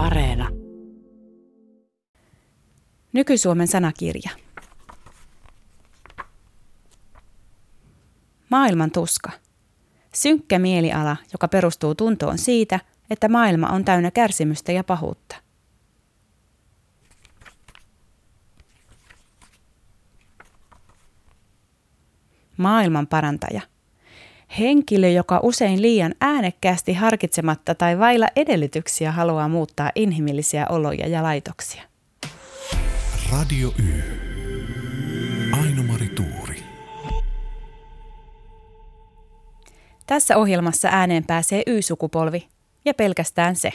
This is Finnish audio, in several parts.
Areena. Nyky-Suomen sanakirja. Maailman tuska. Synkkä mieliala, joka perustuu tuntoon siitä, että maailma on täynnä kärsimystä ja pahuutta. Maailman parantaja. Henkilö, joka usein liian äänekkäästi harkitsematta tai vailla edellytyksiä haluaa muuttaa inhimillisiä oloja ja laitoksia. Radio Y. Aino-Mari Tuuri. Tässä ohjelmassa ääneen pääsee Y-sukupolvi ja pelkästään se.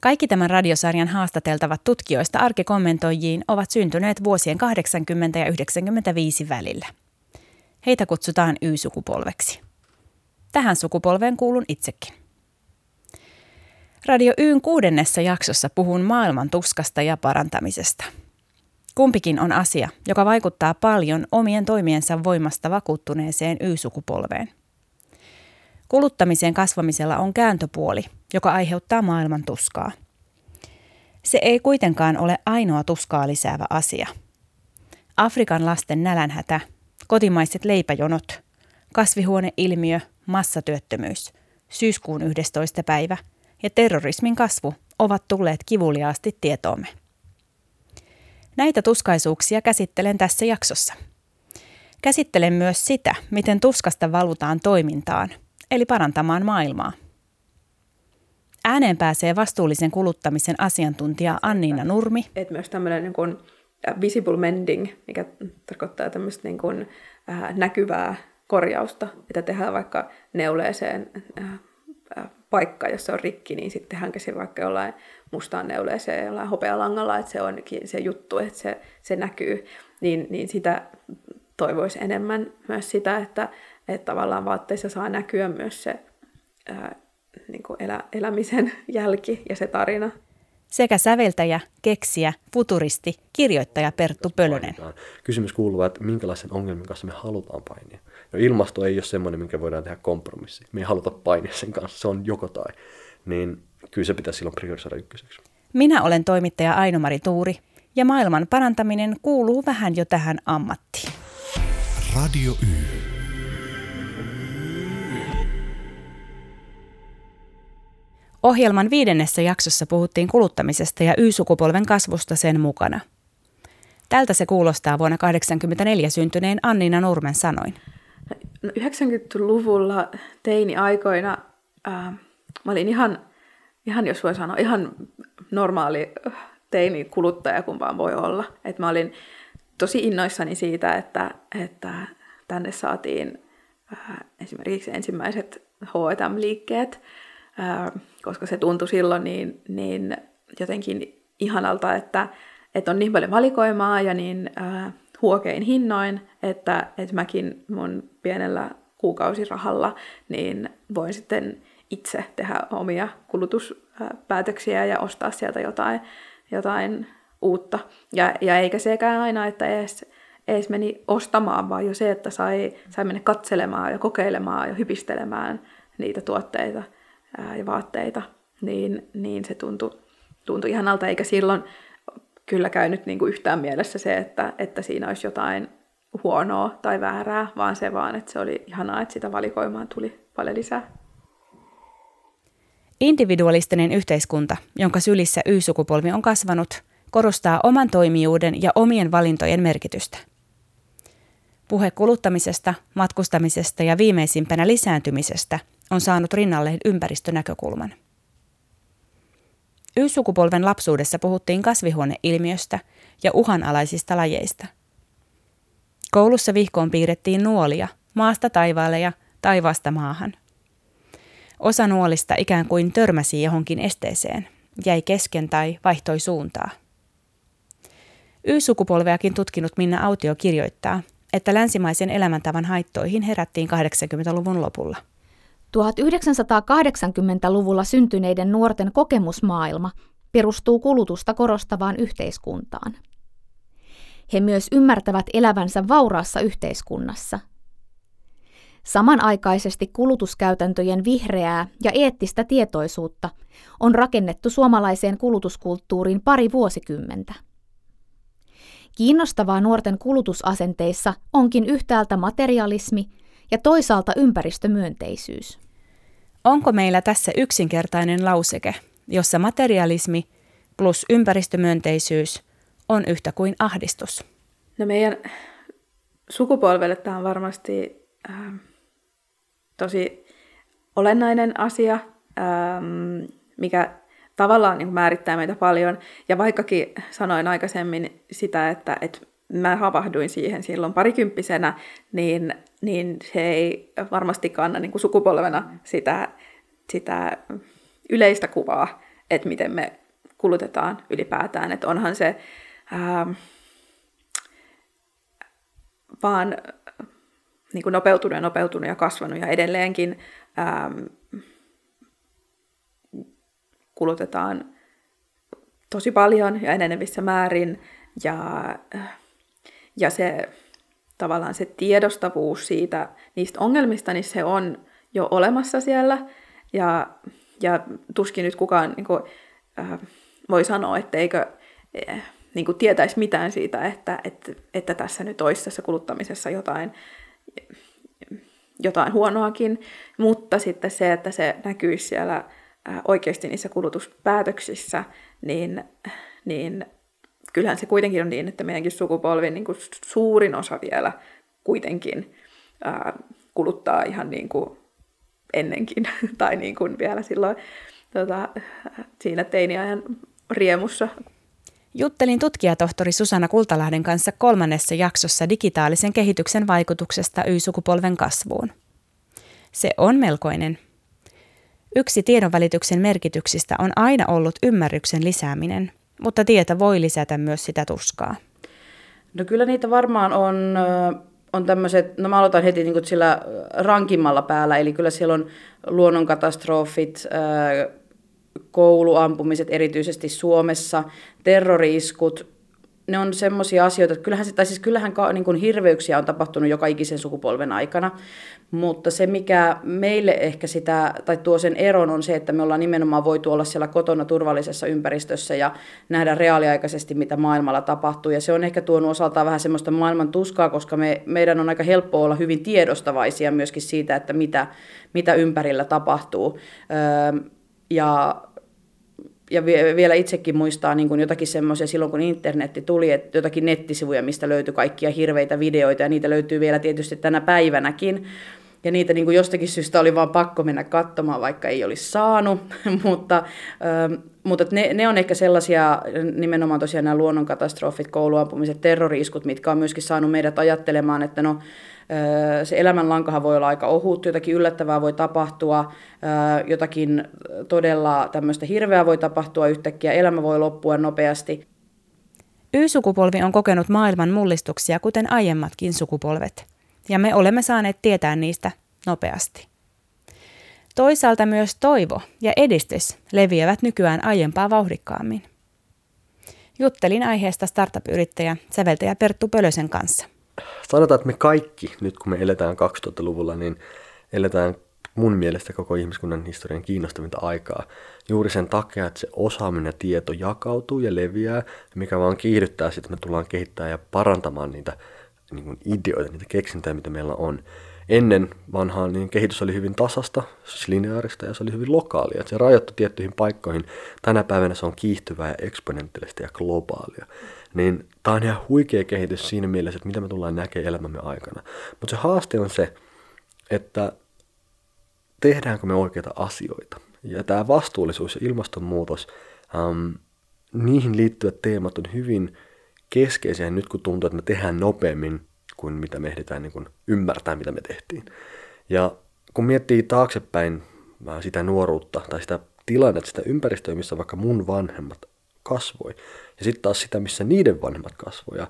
Kaikki tämän radiosarjan haastateltavat tutkijoista arkikommentoijiin ovat syntyneet vuosien 80 ja 95 välillä. Heitä kutsutaan Y-sukupolveksi. Tähän sukupolveen kuulun itsekin. Radio Yn kuudennessa jaksossa puhun maailman tuskasta ja parantamisesta. Kumpikin on asia, joka vaikuttaa paljon omien toimiensa voimasta vakuuttuneeseen Y-sukupolveen. Kuluttamisen kasvamisella on kääntöpuoli, joka aiheuttaa maailman tuskaa. Se ei kuitenkaan ole ainoa tuskaa lisäävä asia. Afrikan lasten nälänhätä kotimaiset leipäjonot, kasvihuoneilmiö, massatyöttömyys, syyskuun 11. päivä ja terrorismin kasvu ovat tulleet kivuliaasti tietoomme. Näitä tuskaisuuksia käsittelen tässä jaksossa. Käsittelen myös sitä, miten tuskasta valutaan toimintaan, eli parantamaan maailmaa. Ääneen pääsee vastuullisen kuluttamisen asiantuntija Anniina Nurmi. Et myös tämmöinen niin visible mending, mikä tarkoittaa tämmöistä niin kuin, äh, näkyvää korjausta, että tehdään vaikka neuleeseen äh, äh, paikka, jos se on rikki, niin sitten tehdään se vaikka jollain mustaan neuleeseen jollain hopealangalla, että se onkin se juttu, että se, se näkyy, niin, niin sitä toivoisi enemmän myös sitä, että, että tavallaan vaatteissa saa näkyä myös se ää, niin kuin elä, elämisen jälki ja se tarina sekä säveltäjä, keksiä, futuristi, kirjoittaja Perttu Pölönen. Kysymys kuuluu, että minkälaisen ongelmin kanssa me halutaan painia. No ilmasto ei ole semmoinen, minkä voidaan tehdä kompromissi. Me ei haluta painia sen kanssa, se on joko tai. Niin kyllä se pitäisi silloin priorisoida ykköseksi. Minä olen toimittaja Ainomari Tuuri ja maailman parantaminen kuuluu vähän jo tähän ammattiin. Radio Y. Ohjelman viidennessä jaksossa puhuttiin kuluttamisesta ja Y-sukupolven kasvusta sen mukana. Tältä se kuulostaa vuonna 1984 syntyneen Annina Nurmen sanoin. No 90-luvulla teini-aikoina äh, olin ihan, ihan, jos voi sanoa, ihan normaali teini-kuluttaja, kun vaan voi olla. Et mä olin tosi innoissani siitä, että, että tänne saatiin äh, esimerkiksi ensimmäiset H&M-liikkeet, koska se tuntui silloin niin, niin jotenkin ihanalta, että, että on niin paljon valikoimaa ja niin äh, huokein hinnoin, että, että mäkin mun pienellä kuukausirahalla niin voin sitten itse tehdä omia kulutuspäätöksiä ja ostaa sieltä jotain, jotain uutta. Ja, ja eikä sekään aina, että edes, edes meni ostamaan, vaan jo se, että sai, sai mennä katselemaan ja kokeilemaan ja hypistelemään niitä tuotteita – ää, ja vaatteita, niin, niin se tuntui, tuntui ihanalta, eikä silloin kyllä käynyt niin kuin yhtään mielessä se, että, että siinä olisi jotain huonoa tai väärää, vaan se vaan, että se oli ihanaa, että sitä valikoimaan tuli paljon lisää. Individualistinen yhteiskunta, jonka sylissä Y-sukupolvi on kasvanut, korostaa oman toimijuuden ja omien valintojen merkitystä. Puhe kuluttamisesta, matkustamisesta ja viimeisimpänä lisääntymisestä on saanut rinnalleen ympäristönäkökulman. Y-sukupolven lapsuudessa puhuttiin kasvihuoneilmiöstä ja uhanalaisista lajeista. Koulussa vihkoon piirrettiin nuolia maasta taivaalle ja taivaasta maahan. Osa nuolista ikään kuin törmäsi johonkin esteeseen, jäi kesken tai vaihtoi suuntaa. Y-sukupolveakin tutkinut Minna Autio kirjoittaa, että länsimaisen elämäntavan haittoihin herättiin 80-luvun lopulla – 1980-luvulla syntyneiden nuorten kokemusmaailma perustuu kulutusta korostavaan yhteiskuntaan. He myös ymmärtävät elävänsä vauraassa yhteiskunnassa. Samanaikaisesti kulutuskäytäntöjen vihreää ja eettistä tietoisuutta on rakennettu suomalaiseen kulutuskulttuuriin pari vuosikymmentä. Kiinnostavaa nuorten kulutusasenteissa onkin yhtäältä materialismi ja toisaalta ympäristömyönteisyys. Onko meillä tässä yksinkertainen lauseke, jossa materialismi plus ympäristömyönteisyys on yhtä kuin ahdistus? No meidän sukupolvelle tämä on varmasti äh, tosi olennainen asia, ähm, mikä tavallaan niin määrittää meitä paljon. Ja vaikkakin sanoin aikaisemmin sitä, että, että mä havahduin siihen silloin parikymppisenä, niin, niin se ei varmasti kanna niin kuin sukupolvena sitä, sitä yleistä kuvaa, että miten me kulutetaan ylipäätään. Että onhan se ää, vaan niin kuin nopeutunut ja nopeutunut ja kasvanut ja edelleenkin ää, kulutetaan tosi paljon ja enenevissä määrin ja, ja se tavallaan se tiedostavuus siitä, niistä ongelmista, niin se on jo olemassa siellä. Ja, ja tuskin nyt kukaan niin kuin, äh, voi sanoa, etteikö äh, niin kuin tietäisi mitään siitä, että, että, että tässä nyt olisi tässä kuluttamisessa jotain, jotain huonoakin, mutta sitten se, että se näkyisi siellä Äh, oikeasti niissä kulutuspäätöksissä, niin, niin kyllähän se kuitenkin on niin, että meidänkin sukupolvin niin kuin suurin osa vielä kuitenkin ää, kuluttaa ihan niin kuin ennenkin, tai niin kuin vielä silloin tota, siinä teiniajan riemussa. Juttelin tutkijatohtori Susanna Kultalahden kanssa kolmannessa jaksossa digitaalisen kehityksen vaikutuksesta Y-sukupolven kasvuun. Se on melkoinen – Yksi tiedonvälityksen merkityksistä on aina ollut ymmärryksen lisääminen, mutta tieto voi lisätä myös sitä tuskaa. No kyllä niitä varmaan on, on tämmöiset, no mä aloitan heti niin sillä rankimmalla päällä, eli kyllä siellä on luonnonkatastrofit, kouluampumiset erityisesti Suomessa, terroriiskut, ne on semmoisia asioita, että kyllähän, tai siis kyllähän niin kuin hirveyksiä on tapahtunut joka ikisen sukupolven aikana, mutta se mikä meille ehkä sitä, tai tuo sen eron on se, että me ollaan nimenomaan voitu olla siellä kotona turvallisessa ympäristössä ja nähdä reaaliaikaisesti, mitä maailmalla tapahtuu. Ja se on ehkä tuonut osaltaan vähän semmoista maailman tuskaa, koska me, meidän on aika helppo olla hyvin tiedostavaisia myöskin siitä, että mitä, mitä ympärillä tapahtuu. Öö, ja ja vielä itsekin muistaa niin kuin jotakin semmoisia silloin, kun internetti tuli, että jotakin nettisivuja, mistä löytyi kaikkia hirveitä videoita, ja niitä löytyy vielä tietysti tänä päivänäkin. Ja niitä niin kuin jostakin syystä oli vaan pakko mennä katsomaan, vaikka ei olisi saanut. mutta ähm, mutta ne, ne on ehkä sellaisia, nimenomaan tosiaan nämä luonnonkatastrofit, kouluampumiset, terroriiskut, mitkä on myöskin saanut meidät ajattelemaan, että no se elämänlankahan voi olla aika ohut, jotakin yllättävää voi tapahtua, jotakin todella tämmöistä hirveää voi tapahtua yhtäkkiä, elämä voi loppua nopeasti. Y-sukupolvi on kokenut maailman mullistuksia, kuten aiemmatkin sukupolvet, ja me olemme saaneet tietää niistä nopeasti. Toisaalta myös toivo ja edistys leviävät nykyään aiempaa vauhdikkaammin. Juttelin aiheesta startup-yrittäjä, säveltäjä Perttu Pölösen kanssa sanotaan, että me kaikki, nyt kun me eletään 2000-luvulla, niin eletään mun mielestä koko ihmiskunnan historian kiinnostavinta aikaa. Juuri sen takia, että se osaaminen ja tieto jakautuu ja leviää, mikä vaan kiihdyttää sitä, että me tullaan kehittämään ja parantamaan niitä niin kuin ideoita, niitä keksintöjä, mitä meillä on. Ennen vanhaan niin kehitys oli hyvin tasasta, siis lineaarista ja se oli hyvin lokaalia. Että se rajoittui tiettyihin paikkoihin. Tänä päivänä se on kiihtyvää ja eksponentiaalista ja globaalia niin tämä on ihan huikea kehitys siinä mielessä, että mitä me tullaan näkemään elämämme aikana. Mutta se haaste on se, että tehdäänkö me oikeita asioita. Ja tämä vastuullisuus ja ilmastonmuutos, ähm, niihin liittyvät teemat on hyvin keskeisiä nyt, kun tuntuu, että me tehdään nopeammin kuin mitä me ehditään niin ymmärtää, mitä me tehtiin. Ja kun miettii taaksepäin sitä nuoruutta tai sitä tilannetta, sitä ympäristöä, missä vaikka mun vanhemmat kasvoi, ja sitten taas sitä, missä niiden vanhemmat kasvoi ja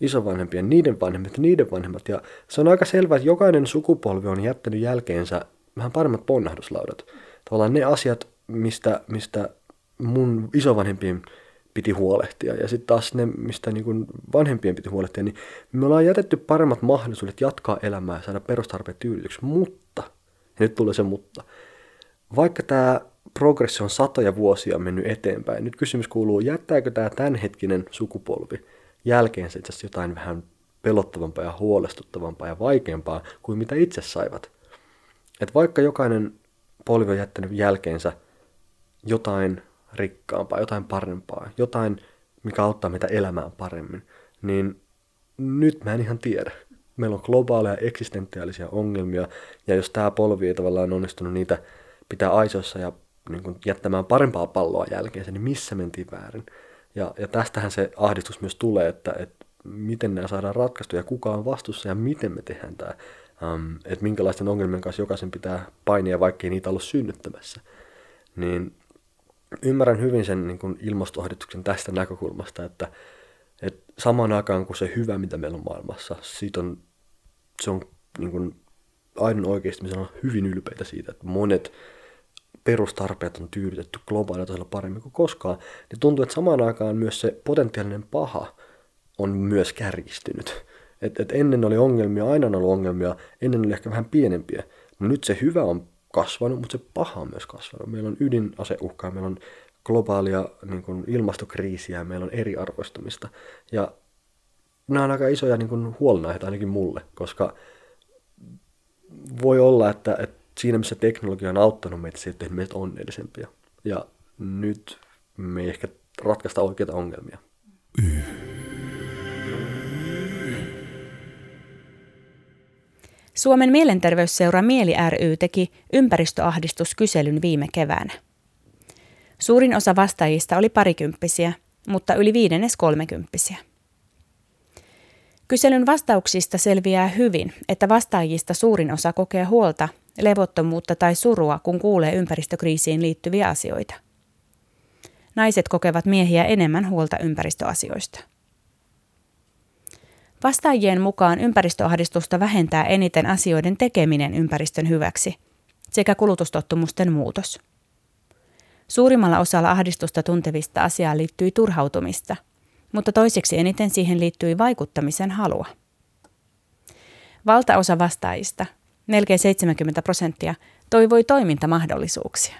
isovanhempien, niiden vanhemmat niiden vanhemmat. Ja se on aika selvää, että jokainen sukupolvi on jättänyt jälkeensä vähän paremmat ponnahduslaudat. Tavallaan ne asiat, mistä, mistä mun isovanhempien piti huolehtia. Ja sitten taas ne, mistä niin kuin vanhempien piti huolehtia, niin me ollaan jätetty paremmat mahdollisuudet jatkaa elämää ja saada perustarpeet tyydytyksi. Mutta, ja nyt tulee se mutta, vaikka tämä progressio on satoja vuosia mennyt eteenpäin, nyt kysymys kuuluu, jättääkö tämä tämänhetkinen sukupolvi jälkeensä itse asiassa jotain vähän pelottavampaa ja huolestuttavampaa ja vaikeampaa kuin mitä itse saivat. Et vaikka jokainen polvi on jättänyt jälkeensä jotain rikkaampaa, jotain parempaa, jotain, mikä auttaa meitä elämään paremmin, niin nyt mä en ihan tiedä. Meillä on globaaleja eksistentiaalisia ongelmia, ja jos tämä polvi ei tavallaan onnistunut niitä pitää aisoissa ja niin kuin jättämään parempaa palloa jälkeensä, niin missä mentiin väärin? Ja, ja tästähän se ahdistus myös tulee, että, että miten nämä saadaan ratkaistua ja kuka on vastuussa ja miten me tehdään tämä. Um, että minkälaisten ongelmien kanssa jokaisen pitää painia, vaikkei niitä ollut synnyttämässä. Niin ymmärrän hyvin sen niin kuin ilmastoahdistuksen tästä näkökulmasta, että, että samaan aikaan kuin se hyvä, mitä meillä on maailmassa, siitä on, se on niin kuin, aina oikeasti, me on hyvin ylpeitä siitä, että monet perustarpeet on tyydytetty globaalilla tasolla paremmin kuin koskaan, niin tuntuu, että samaan aikaan myös se potentiaalinen paha on myös kärjistynyt. Et, et ennen oli ongelmia, aina on ollut ongelmia, ennen oli ehkä vähän pienempiä, mutta nyt se hyvä on kasvanut, mutta se paha on myös kasvanut. Meillä on ydinaseuhkaa, meillä on globaalia niin kuin ilmastokriisiä, meillä on eriarvoistumista. Ja nämä on aika isoja niin kuin huolenaiheita ainakin mulle, koska voi olla, että, että siinä missä teknologia on auttanut meitä, se on meitä onnellisempia. Ja nyt me ei ehkä ratkaista oikeita ongelmia. Y. Suomen mielenterveysseura Mieli ry teki ympäristöahdistuskyselyn viime keväänä. Suurin osa vastaajista oli parikymppisiä, mutta yli viidennes kolmekymppisiä. Kyselyn vastauksista selviää hyvin, että vastaajista suurin osa kokee huolta, levottomuutta tai surua, kun kuulee ympäristökriisiin liittyviä asioita. Naiset kokevat miehiä enemmän huolta ympäristöasioista. Vastaajien mukaan ympäristöahdistusta vähentää eniten asioiden tekeminen ympäristön hyväksi sekä kulutustottumusten muutos. Suurimmalla osalla ahdistusta tuntevista asiaan liittyi turhautumista, mutta toiseksi eniten siihen liittyi vaikuttamisen halua. Valtaosa vastaajista, melkein 70 prosenttia, toivoi toimintamahdollisuuksia.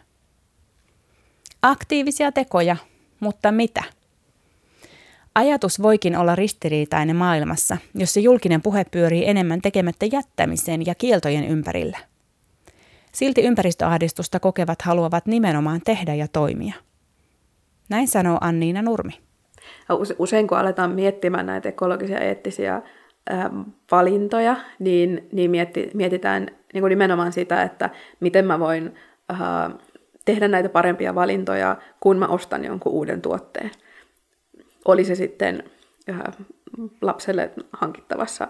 Aktiivisia tekoja, mutta mitä? Ajatus voikin olla ristiriitainen maailmassa, jossa julkinen puhe pyörii enemmän tekemättä jättämisen ja kieltojen ympärillä. Silti ympäristöahdistusta kokevat haluavat nimenomaan tehdä ja toimia. Näin sanoo Anniina Nurmi. Usein kun aletaan miettimään näitä ekologisia eettisiä valintoja, niin, niin mietitään niin kuin nimenomaan sitä, että miten mä voin äh, tehdä näitä parempia valintoja, kun mä ostan jonkun uuden tuotteen oli se sitten äh, lapselle hankittavassa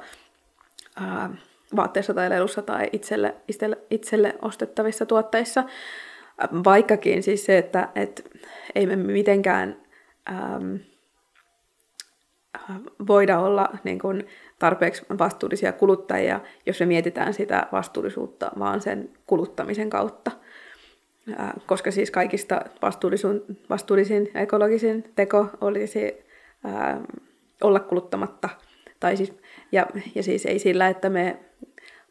äh, vaatteessa tai lelussa tai itselle, itselle, itselle ostettavissa tuotteissa. Vaikkakin siis se, että et ei me mitenkään ähm, voida olla niin kuin, tarpeeksi vastuullisia kuluttajia, jos me mietitään sitä vastuullisuutta vaan sen kuluttamisen kautta. Äh, koska siis kaikista vastuullisin ekologisin teko olisi ää, olla kuluttamatta. Tai siis, ja, ja siis ei sillä, että me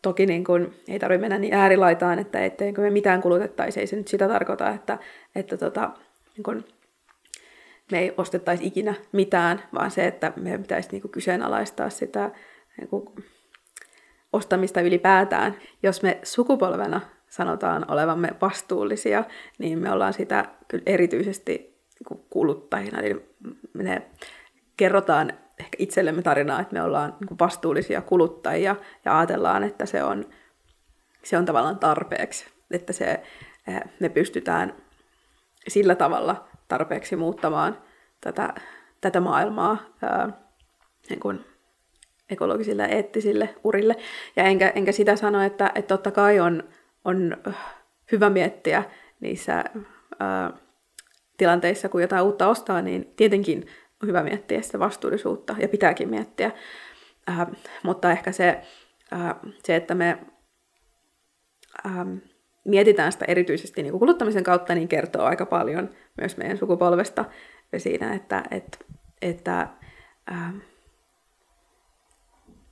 toki niin kun, ei tarvitse mennä niin äärilaitaan, että etteikö me mitään kulutettaisi. Ei se nyt sitä tarkoita, että, että tota, niin kun, me ei ostettaisi ikinä mitään, vaan se, että meidän pitäisi niin kyseenalaistaa sitä niin kuin, ostamista ylipäätään. Jos me sukupolvena sanotaan olevamme vastuullisia, niin me ollaan sitä kyllä erityisesti kuluttajina. Eli me kerrotaan ehkä itsellemme tarinaa, että me ollaan niin vastuullisia kuluttajia ja ajatellaan, että se on, se on tavallaan tarpeeksi, että se, eh, me pystytään sillä tavalla tarpeeksi muuttamaan tätä, tätä maailmaa ää, niin kuin ekologisille ja eettisille urille. Ja enkä, enkä sitä sano, että, että totta kai on, on hyvä miettiä niissä ää, tilanteissa, kun jotain uutta ostaa, niin tietenkin on hyvä miettiä sitä vastuullisuutta ja pitääkin miettiä. Äh, mutta ehkä se, äh, se että me äh, mietitään sitä erityisesti niin kuluttamisen kautta, niin kertoo aika paljon myös meidän sukupolvesta siinä, että, että, että ää,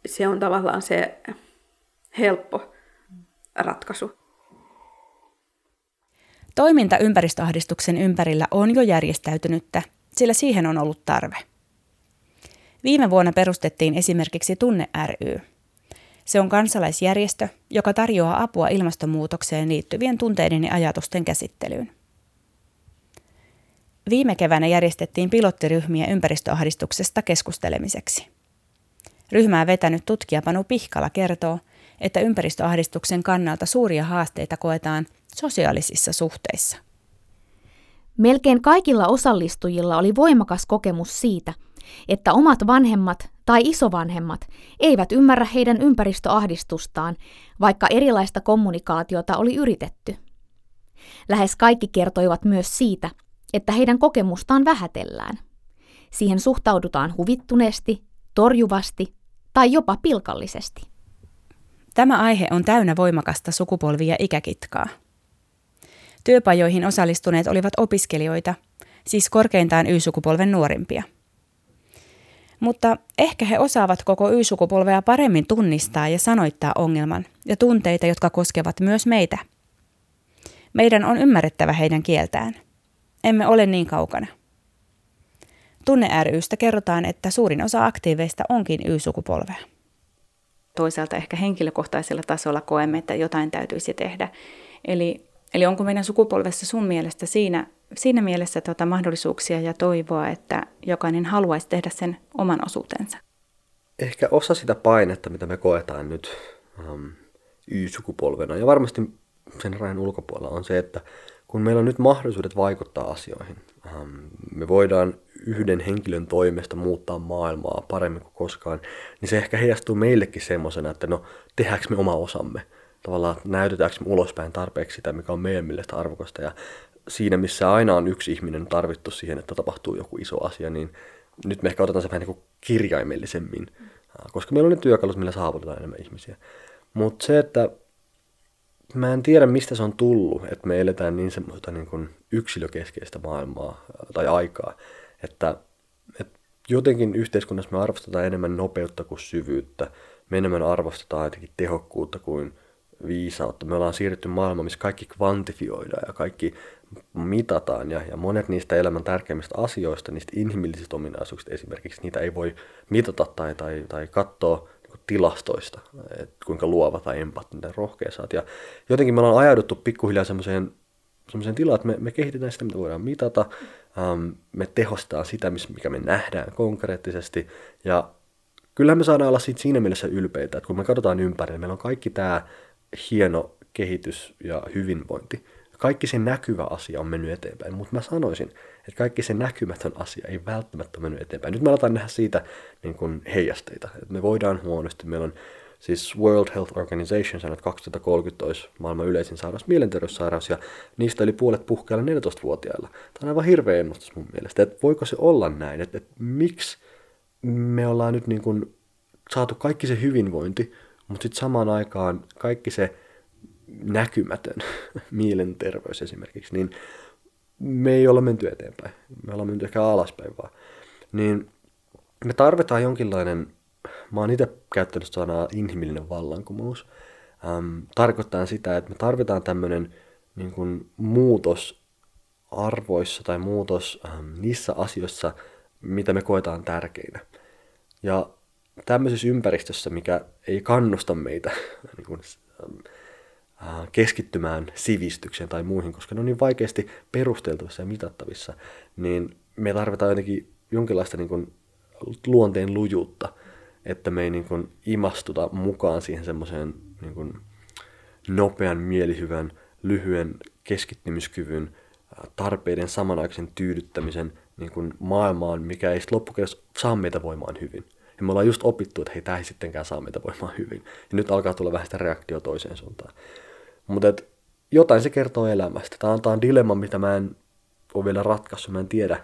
se on tavallaan se helppo ratkaisu. Toiminta ympäristöahdistuksen ympärillä on jo järjestäytynyttä, sillä siihen on ollut tarve. Viime vuonna perustettiin esimerkiksi Tunne ry. Se on kansalaisjärjestö, joka tarjoaa apua ilmastonmuutokseen liittyvien tunteiden ja ajatusten käsittelyyn. Viime keväänä järjestettiin pilottiryhmiä ympäristöahdistuksesta keskustelemiseksi. Ryhmää vetänyt tutkija Panu Pihkala kertoo, että ympäristöahdistuksen kannalta suuria haasteita koetaan sosiaalisissa suhteissa. Melkein kaikilla osallistujilla oli voimakas kokemus siitä, että omat vanhemmat tai isovanhemmat eivät ymmärrä heidän ympäristöahdistustaan, vaikka erilaista kommunikaatiota oli yritetty. Lähes kaikki kertoivat myös siitä, että heidän kokemustaan vähätellään. Siihen suhtaudutaan huvittuneesti, torjuvasti tai jopa pilkallisesti. Tämä aihe on täynnä voimakasta sukupolvi- ja ikäkitkaa. Työpajoihin osallistuneet olivat opiskelijoita, siis korkeintaan Y-sukupolven nuorimpia. Mutta ehkä he osaavat koko Y-sukupolvea paremmin tunnistaa ja sanoittaa ongelman ja tunteita, jotka koskevat myös meitä. Meidän on ymmärrettävä heidän kieltään. Emme ole niin kaukana. Tunne rystä kerrotaan, että suurin osa aktiiveista onkin Y-sukupolvea. Toisaalta ehkä henkilökohtaisella tasolla koemme, että jotain täytyisi tehdä. Eli, eli onko meidän sukupolvessa sun mielestä siinä, siinä mielessä tuota mahdollisuuksia ja toivoa, että jokainen haluaisi tehdä sen oman osuutensa? Ehkä osa sitä painetta, mitä me koetaan nyt um, Y-sukupolvena ja varmasti sen rajan ulkopuolella on se, että kun meillä on nyt mahdollisuudet vaikuttaa asioihin, um, me voidaan yhden henkilön toimesta muuttaa maailmaa paremmin kuin koskaan, niin se ehkä heijastuu meillekin semmoisena, että no tehdäänkö me oma osamme, tavallaan näytetäänkö me ulospäin tarpeeksi sitä, mikä on meidän mielestä arvokasta ja siinä, missä aina on yksi ihminen tarvittu siihen, että tapahtuu joku iso asia, niin nyt me ehkä otetaan se vähän niin kuin kirjaimellisemmin, koska meillä on ne työkalut, millä saavutetaan enemmän ihmisiä. Mutta se, että mä en tiedä, mistä se on tullut, että me eletään niin semmoista niin kuin yksilökeskeistä maailmaa tai aikaa, että, että jotenkin yhteiskunnassa me arvostetaan enemmän nopeutta kuin syvyyttä. Me enemmän arvostetaan jotenkin tehokkuutta kuin viisautta. Me ollaan siirretty maailmaan, missä kaikki kvantifioidaan ja kaikki mitataan. Ja, ja monet niistä elämän tärkeimmistä asioista, niistä inhimillisistä ominaisuuksista esimerkiksi, niitä ei voi mitata tai, tai, tai katsoa tilastoista, että kuinka luova tai empaattinen rohkea saat. Ja jotenkin me ollaan ajauduttu pikkuhiljaa semmoiseen semmoisen tilaan, että me, me kehitetään sitä, mitä voidaan mitata, ähm, me tehostaa sitä, mikä me nähdään konkreettisesti, ja kyllähän me saadaan olla siitä siinä mielessä ylpeitä, että kun me katsotaan ympärille, meillä on kaikki tämä hieno kehitys ja hyvinvointi, kaikki se näkyvä asia on mennyt eteenpäin, mutta mä sanoisin, että kaikki se näkymätön asia ei välttämättä mennyt eteenpäin. Nyt me aletaan nähdä siitä niin kuin heijasteita, että me voidaan huonosti, meillä on siis World Health Organization sanoi, että 2030 olisi maailman yleisin sairaus mielenterveyssairaus, ja niistä yli puolet puhkeilla 14-vuotiailla. Tämä on aivan hirveä ennustus mun mielestä, että voiko se olla näin, että, että miksi me ollaan nyt niin kuin saatu kaikki se hyvinvointi, mutta sitten samaan aikaan kaikki se näkymätön mielenterveys esimerkiksi, niin me ei olla menty eteenpäin. Me ollaan menty ehkä alaspäin vaan. Niin me tarvitaan jonkinlainen mä oon itse käyttänyt sanaa inhimillinen vallankumous. Ähm, tarkoittaa sitä, että me tarvitaan tämmöinen niin kuin, muutos arvoissa tai muutos ähm, niissä asioissa, mitä me koetaan tärkeinä. Ja tämmöisessä ympäristössä, mikä ei kannusta meitä niin kuin, äh, keskittymään sivistykseen tai muihin, koska ne on niin vaikeasti perusteltavissa ja mitattavissa, niin me tarvitaan jotenkin jonkinlaista niin kuin, luonteen lujuutta – että me ei niin kuin imastuta mukaan siihen semmoiseen niin nopean mielihyvän, lyhyen keskittymiskyvyn, tarpeiden samanaikaisen tyydyttämisen niin kuin maailmaan, mikä ei loppukädessä saa meitä voimaan hyvin. Ja me ollaan just opittu, että hei, tämä ei sittenkään saa meitä voimaan hyvin. Ja nyt alkaa tulla vähän sitä reaktio toiseen suuntaan. Mutta jotain se kertoo elämästä. Tämä on, tämä on dilemma, mitä mä en ole vielä ratkaissut. Mä en tiedä,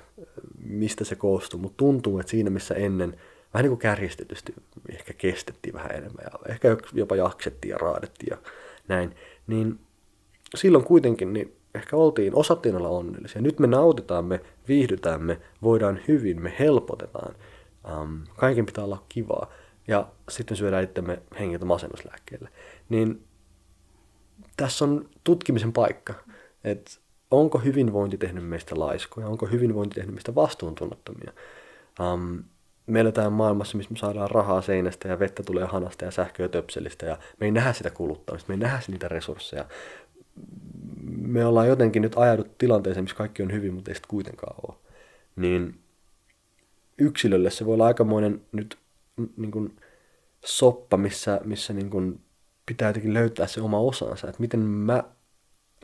mistä se koostuu, mutta tuntuu, että siinä missä ennen – vähän niin kuin kärjistetysti ehkä kestettiin vähän enemmän ja ehkä jopa jaksettiin ja raadettiin ja näin, niin silloin kuitenkin niin ehkä oltiin, osattiin olla onnellisia. Nyt me nautitaan, me viihdytään, me voidaan hyvin, me helpotetaan. Um, kaiken pitää olla kivaa. Ja sitten syödään itsemme hengiltä masennuslääkkeelle. Niin tässä on tutkimisen paikka, että onko hyvinvointi tehnyt meistä laiskoja, onko hyvinvointi tehnyt meistä vastuuntunnottomia. Um, me eletään maailmassa, missä me saadaan rahaa seinästä ja vettä tulee hanasta ja sähköä töpselistä ja me ei nähdä sitä kuluttamista, me ei nähdä niitä resursseja. Me ollaan jotenkin nyt ajadut tilanteeseen, missä kaikki on hyvin, mutta ei sitten kuitenkaan ole. Niin yksilölle se voi olla aikamoinen nyt niin kuin soppa, missä, missä niin kuin pitää jotenkin löytää se oma osansa, että miten mä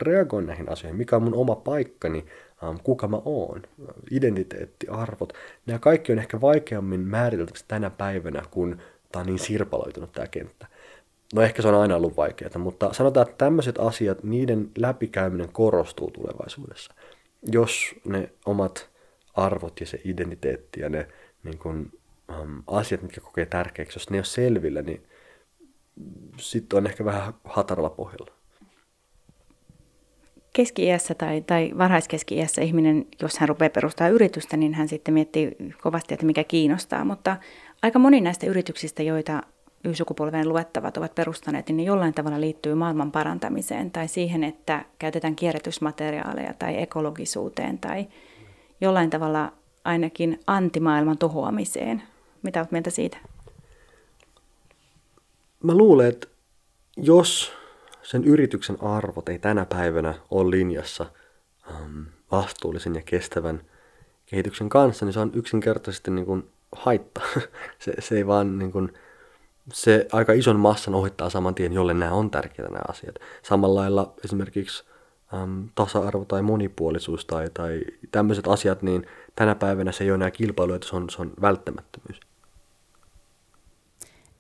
reagoin näihin asioihin, mikä on mun oma paikkani, um, kuka mä oon, identiteetti, arvot. Nämä kaikki on ehkä vaikeammin määriteltävissä tänä päivänä, kun tämä on niin sirpaloitunut tämä kenttä. No ehkä se on aina ollut vaikeaa, mutta sanotaan, että tämmöiset asiat, niiden läpikäyminen korostuu tulevaisuudessa. Jos ne omat arvot ja se identiteetti ja ne niin kun, um, asiat, mitkä kokee tärkeäksi, jos ne ole selvillä, niin sitten on ehkä vähän hataralla pohjalla keski-iässä tai, tai varhaiskeski-iässä ihminen, jos hän rupeaa perustamaan yritystä, niin hän sitten miettii kovasti, että mikä kiinnostaa. Mutta aika moni näistä yrityksistä, joita Y-sukupolven luettavat ovat perustaneet, niin ne jollain tavalla liittyy maailman parantamiseen tai siihen, että käytetään kierrätysmateriaaleja tai ekologisuuteen tai jollain tavalla ainakin antimaailman tuhoamiseen. Mitä olet mieltä siitä? Mä luulen, että jos sen yrityksen arvot ei tänä päivänä ole linjassa um, vastuullisen ja kestävän kehityksen kanssa, niin se on yksinkertaisesti niin kuin haitta. se, se ei vaan niin kuin, se aika ison massan ohittaa saman tien, jolle nämä on tärkeitä nämä asiat. Samalla lailla esimerkiksi um, tasa-arvo tai monipuolisuus tai, tai tämmöiset asiat, niin tänä päivänä se ei ole enää kilpailu, että se on, se on välttämättömyys.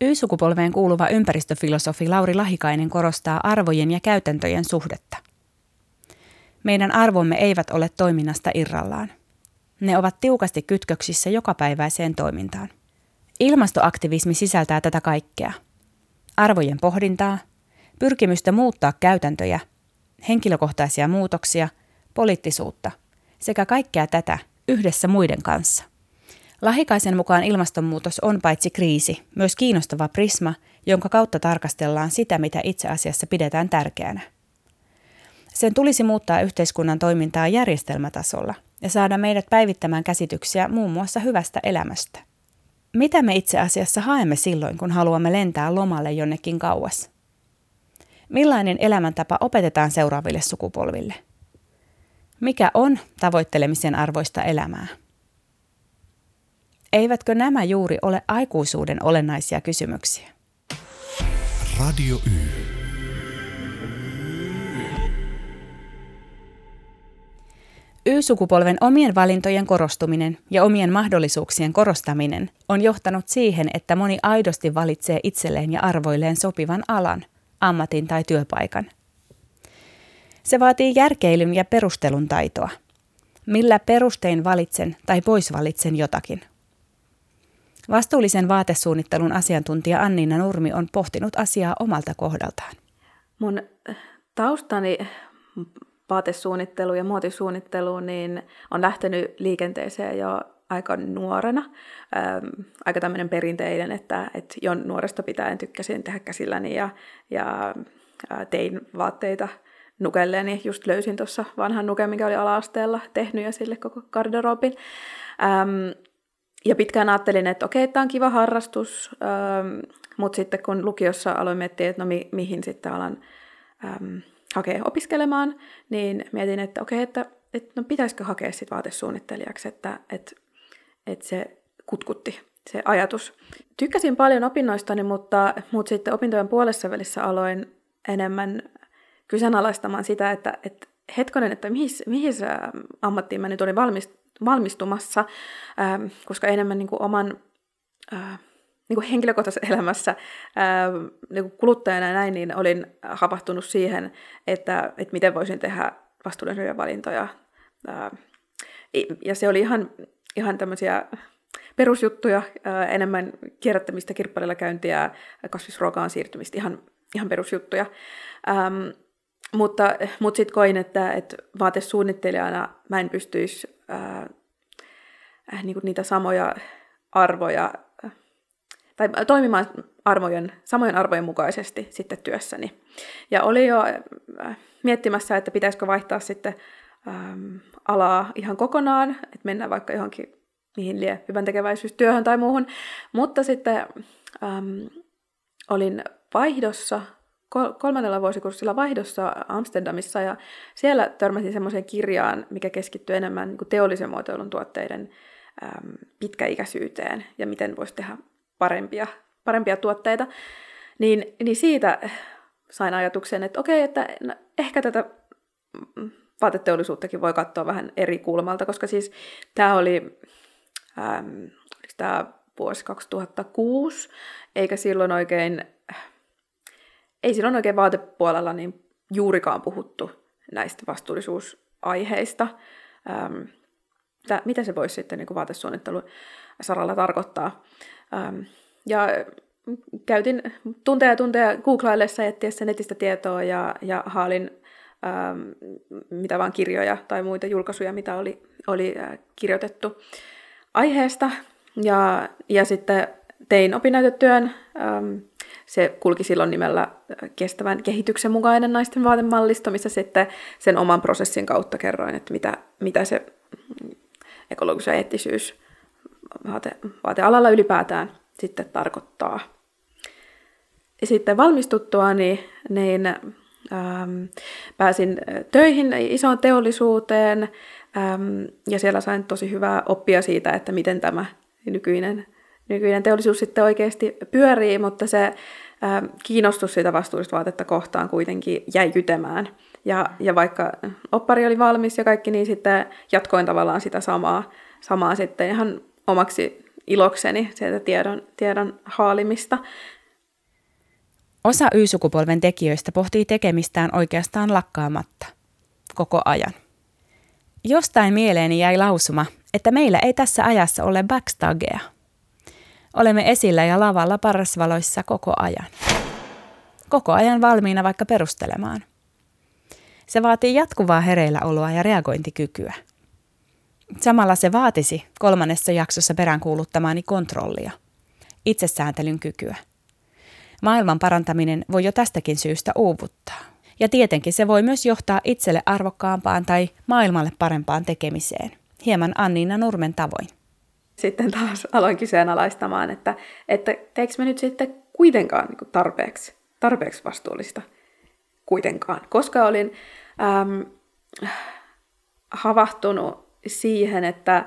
Y-sukupolveen kuuluva ympäristöfilosofi Lauri Lahikainen korostaa arvojen ja käytäntöjen suhdetta. Meidän arvomme eivät ole toiminnasta irrallaan. Ne ovat tiukasti kytköksissä jokapäiväiseen toimintaan. Ilmastoaktivismi sisältää tätä kaikkea. Arvojen pohdintaa, pyrkimystä muuttaa käytäntöjä, henkilökohtaisia muutoksia, poliittisuutta sekä kaikkea tätä yhdessä muiden kanssa. Lahikaisen mukaan ilmastonmuutos on paitsi kriisi, myös kiinnostava prisma, jonka kautta tarkastellaan sitä, mitä itse asiassa pidetään tärkeänä. Sen tulisi muuttaa yhteiskunnan toimintaa järjestelmätasolla ja saada meidät päivittämään käsityksiä muun muassa hyvästä elämästä. Mitä me itse asiassa haemme silloin, kun haluamme lentää lomalle jonnekin kauas? Millainen elämäntapa opetetaan seuraaville sukupolville? Mikä on tavoittelemisen arvoista elämää? Eivätkö nämä juuri ole aikuisuuden olennaisia kysymyksiä? Radio Y. Y-sukupolven omien valintojen korostuminen ja omien mahdollisuuksien korostaminen on johtanut siihen, että moni aidosti valitsee itselleen ja arvoilleen sopivan alan, ammatin tai työpaikan. Se vaatii järkeilyn ja perustelun taitoa. Millä perustein valitsen tai pois valitsen jotakin – Vastuullisen vaatesuunnittelun asiantuntija Anniina Nurmi on pohtinut asiaa omalta kohdaltaan. Mun taustani vaatesuunnittelu ja muotisuunnitteluun niin on lähtenyt liikenteeseen jo aika nuorena. Ähm, aika tämmöinen perinteinen, että, että jo nuoresta pitäen tykkäsin tehdä käsilläni ja, ja tein vaatteita nukelleeni. Just löysin tuossa vanhan nuken, mikä oli ala-asteella tehnyt ja sille koko garderobin. Ähm, ja pitkään ajattelin, että okei, tämä on kiva harrastus, ähm, mutta sitten kun lukiossa aloin miettiä, että no mi- mihin sitten alan ähm, hakea opiskelemaan, niin mietin, että okei, että, että no pitäisikö hakea sitten vaatesuunnittelijaksi, että, että, että se kutkutti se ajatus. Tykkäsin paljon opinnoistani, mutta, mutta sitten opintojen puolessa välissä aloin enemmän kyseenalaistamaan sitä, että, että hetkonen, että mihin, mihin ammattiin mä nyt olin valmis, valmistumassa, ähm, koska enemmän niin kuin oman äh, niin kuin henkilökohtaisessa elämässä äh, niin kuin kuluttajana ja näin, niin olin havahtunut siihen, että, että miten voisin tehdä vastuullisia valintoja. Äh, ja se oli ihan, ihan tämmöisiä perusjuttuja, enemmän kierrättämistä, kirppalilla käyntiä, kasvisruokaan siirtymistä, ihan, ihan perusjuttuja. Ähm, mutta mutta sitten koin, että, että vaatesuunnittelijana mä en pystyisi äh, niin niitä samoja arvoja tai toimimaan arvojen, samojen arvojen mukaisesti sitten työssäni. Ja oli jo miettimässä, että pitäisikö vaihtaa sitten äm, alaa ihan kokonaan, että mennään vaikka johonkin mihin lie hyvän tekeväisyystyöhön tai muuhun. Mutta sitten äm, olin vaihdossa, kolmannella vuosikurssilla vaihdossa Amsterdamissa ja siellä törmäsin semmoiseen kirjaan, mikä keskittyy enemmän niin teollisen muotoilun tuotteiden äm, pitkäikäisyyteen ja miten voisi tehdä parempia, parempia tuotteita, niin, niin siitä sain ajatuksen, että okei, että no, ehkä tätä vaateteollisuuttakin voi katsoa vähän eri kulmalta, koska siis tämä oli, äm, tämä vuosi 2006, eikä silloin oikein, ei silloin oikein vaatepuolella niin juurikaan puhuttu näistä vastuullisuusaiheista. Ähm, mitä se voisi sitten niin vaatesuunnittelun saralla tarkoittaa. Ähm, ja käytin tunteja ja tunteja googlaillessa etsiessä netistä tietoa ja, ja haalin ähm, mitä vaan kirjoja tai muita julkaisuja, mitä oli, oli äh, kirjoitettu aiheesta. Ja, ja sitten tein opinnäytetyön. Ähm, se kulki silloin nimellä äh, kestävän kehityksen mukainen naisten vaatemallisto, missä sitten sen oman prosessin kautta kerroin, että mitä, mitä se ekologisuus ja eettisyys vaate, vaatealalla ylipäätään sitten tarkoittaa. Sitten valmistuttua niin, niin ähm, pääsin töihin isoon teollisuuteen ähm, ja siellä sain tosi hyvää oppia siitä, että miten tämä nykyinen, nykyinen teollisuus sitten oikeasti pyörii, mutta se kiinnostus siitä vastuullista vaatetta kohtaan kuitenkin jäi kytemään. Ja, ja vaikka oppari oli valmis ja kaikki, niin sitten jatkoin tavallaan sitä samaa, samaa sitten ihan omaksi ilokseni sieltä tiedon, tiedon haalimista. Osa Y-sukupolven tekijöistä pohtii tekemistään oikeastaan lakkaamatta, koko ajan. Jostain mieleeni jäi lausuma, että meillä ei tässä ajassa ole backstagea. Olemme esillä ja lavalla parasvaloissa koko ajan. Koko ajan valmiina vaikka perustelemaan. Se vaatii jatkuvaa hereilläoloa ja reagointikykyä – Samalla se vaatisi kolmannessa jaksossa peräänkuuluttamaani kontrollia, itsesääntelyn kykyä. Maailman parantaminen voi jo tästäkin syystä uuvuttaa. Ja tietenkin se voi myös johtaa itselle arvokkaampaan tai maailmalle parempaan tekemiseen, hieman Anniina Nurmen tavoin. Sitten taas aloin kyseenalaistamaan, että, että teekö me nyt sitten kuitenkaan niin tarpeeksi, tarpeeksi vastuullista kuitenkaan, koska olin äm, havahtunut siihen, että,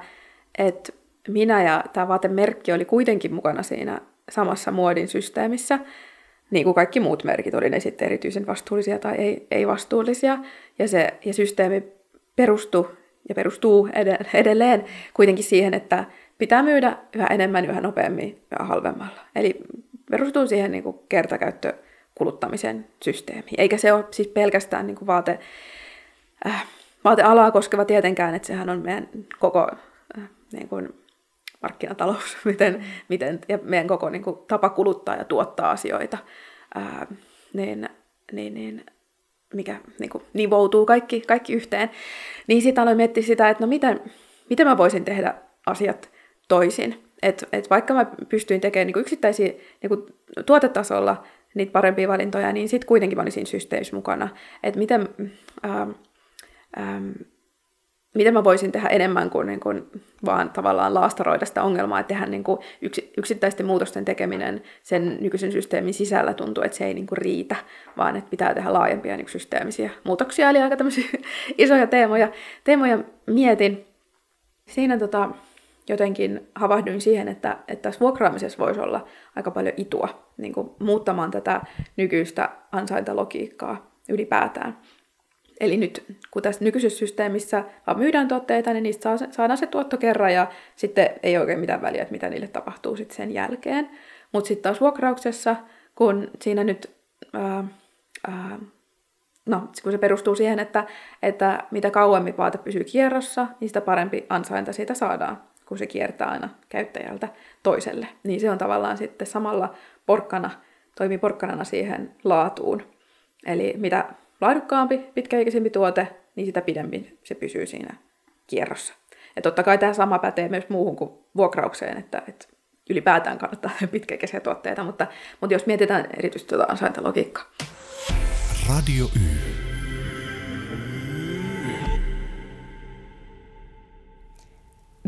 että minä ja tämä vaatemerkki oli kuitenkin mukana siinä samassa muodin systeemissä, niin kuin kaikki muut merkit, oli ne sitten erityisen vastuullisia tai ei, ei vastuullisia. Ja se ja systeemi perustui ja perustuu edelleen kuitenkin siihen, että pitää myydä yhä enemmän, yhä nopeammin, yhä halvemmalla. Eli perustuu siihen niin kuin kertakäyttökuluttamisen systeemiin. Eikä se ole siis pelkästään niin kuin vaate, äh, vaatealaa koskeva tietenkään, että sehän on meidän koko äh, niin kuin, markkinatalous, miten, miten, ja meidän koko niin kuin, tapa kuluttaa ja tuottaa asioita, ää, niin, niin, niin mikä niin kuin, nivoutuu kaikki, kaikki yhteen. Niin sitten aloin miettiä sitä, että no miten, miten mä voisin tehdä asiat toisin. Et, et vaikka mä pystyin tekemään niin yksittäisiä niin tuotetasolla niitä parempia valintoja, niin sitten kuitenkin mä olin siinä systeemissä mukana. Että miten... Ää, äm, miten mä voisin tehdä enemmän kuin, niin kuin vaan tavallaan laastaroida sitä ongelmaa, että tehdä kuin yksi, yksittäisten muutosten tekeminen sen nykyisen systeemin sisällä tuntuu, että se ei niin kuin riitä, vaan että pitää tehdä laajempia niin systeemisiä muutoksia, eli aika tämmöisiä isoja teemoja, teemoja mietin. Siinä tota, jotenkin havahduin siihen, että, että tässä vuokraamisessa voisi olla aika paljon itua niin kuin muuttamaan tätä nykyistä ansaintalogiikkaa ylipäätään. Eli nyt kun tässä nykyisessä systeemissä vaan myydään tuotteita, niin niistä saadaan se tuotto kerran ja sitten ei oikein mitään väliä, että mitä niille tapahtuu sitten sen jälkeen. Mutta sitten taas vuokrauksessa, kun siinä nyt, ää, ää, no kun se perustuu siihen, että, että mitä kauemmin vaate pysyy kierrossa, niin sitä parempi ansainta siitä saadaan, kun se kiertää aina käyttäjältä toiselle. Niin se on tavallaan sitten samalla porkkana, toimii porkkanana siihen laatuun. Eli mitä laadukkaampi, pitkäikäisempi tuote, niin sitä pidempi se pysyy siinä kierrossa. Ja totta kai tämä sama pätee myös muuhun kuin vuokraukseen, että, että ylipäätään kannattaa pitkäikäisiä tuotteita, mutta, mutta jos mietitään erityisesti tuota ansaintalogiikkaa. Radio Y.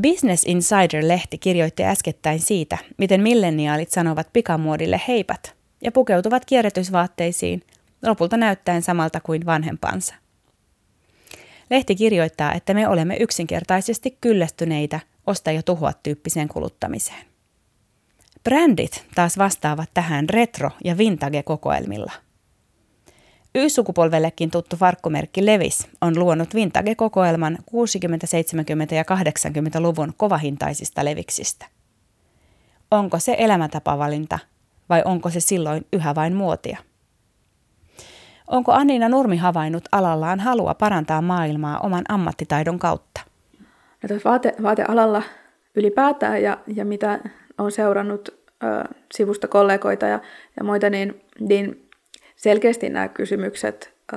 Business Insider-lehti kirjoitti äskettäin siitä, miten milleniaalit sanovat pikamuodille heipat ja pukeutuvat kierrätysvaatteisiin, lopulta näyttäen samalta kuin vanhempansa. Lehti kirjoittaa, että me olemme yksinkertaisesti kyllästyneitä osta ja tuhoa tyyppiseen kuluttamiseen. Brändit taas vastaavat tähän retro- ja vintage-kokoelmilla. Y-sukupolvellekin tuttu farkkumerkki Levis on luonut vintage-kokoelman 60-, 70- ja 80-luvun kovahintaisista leviksistä. Onko se elämäntapavalinta vai onko se silloin yhä vain muotia? Onko Anniina Nurmi havainnut alallaan halua parantaa maailmaa oman ammattitaidon kautta? No vaate, vaatealalla ylipäätään ja, ja mitä olen seurannut ö, sivusta kollegoita ja, ja muita, niin, niin selkeästi nämä kysymykset ö,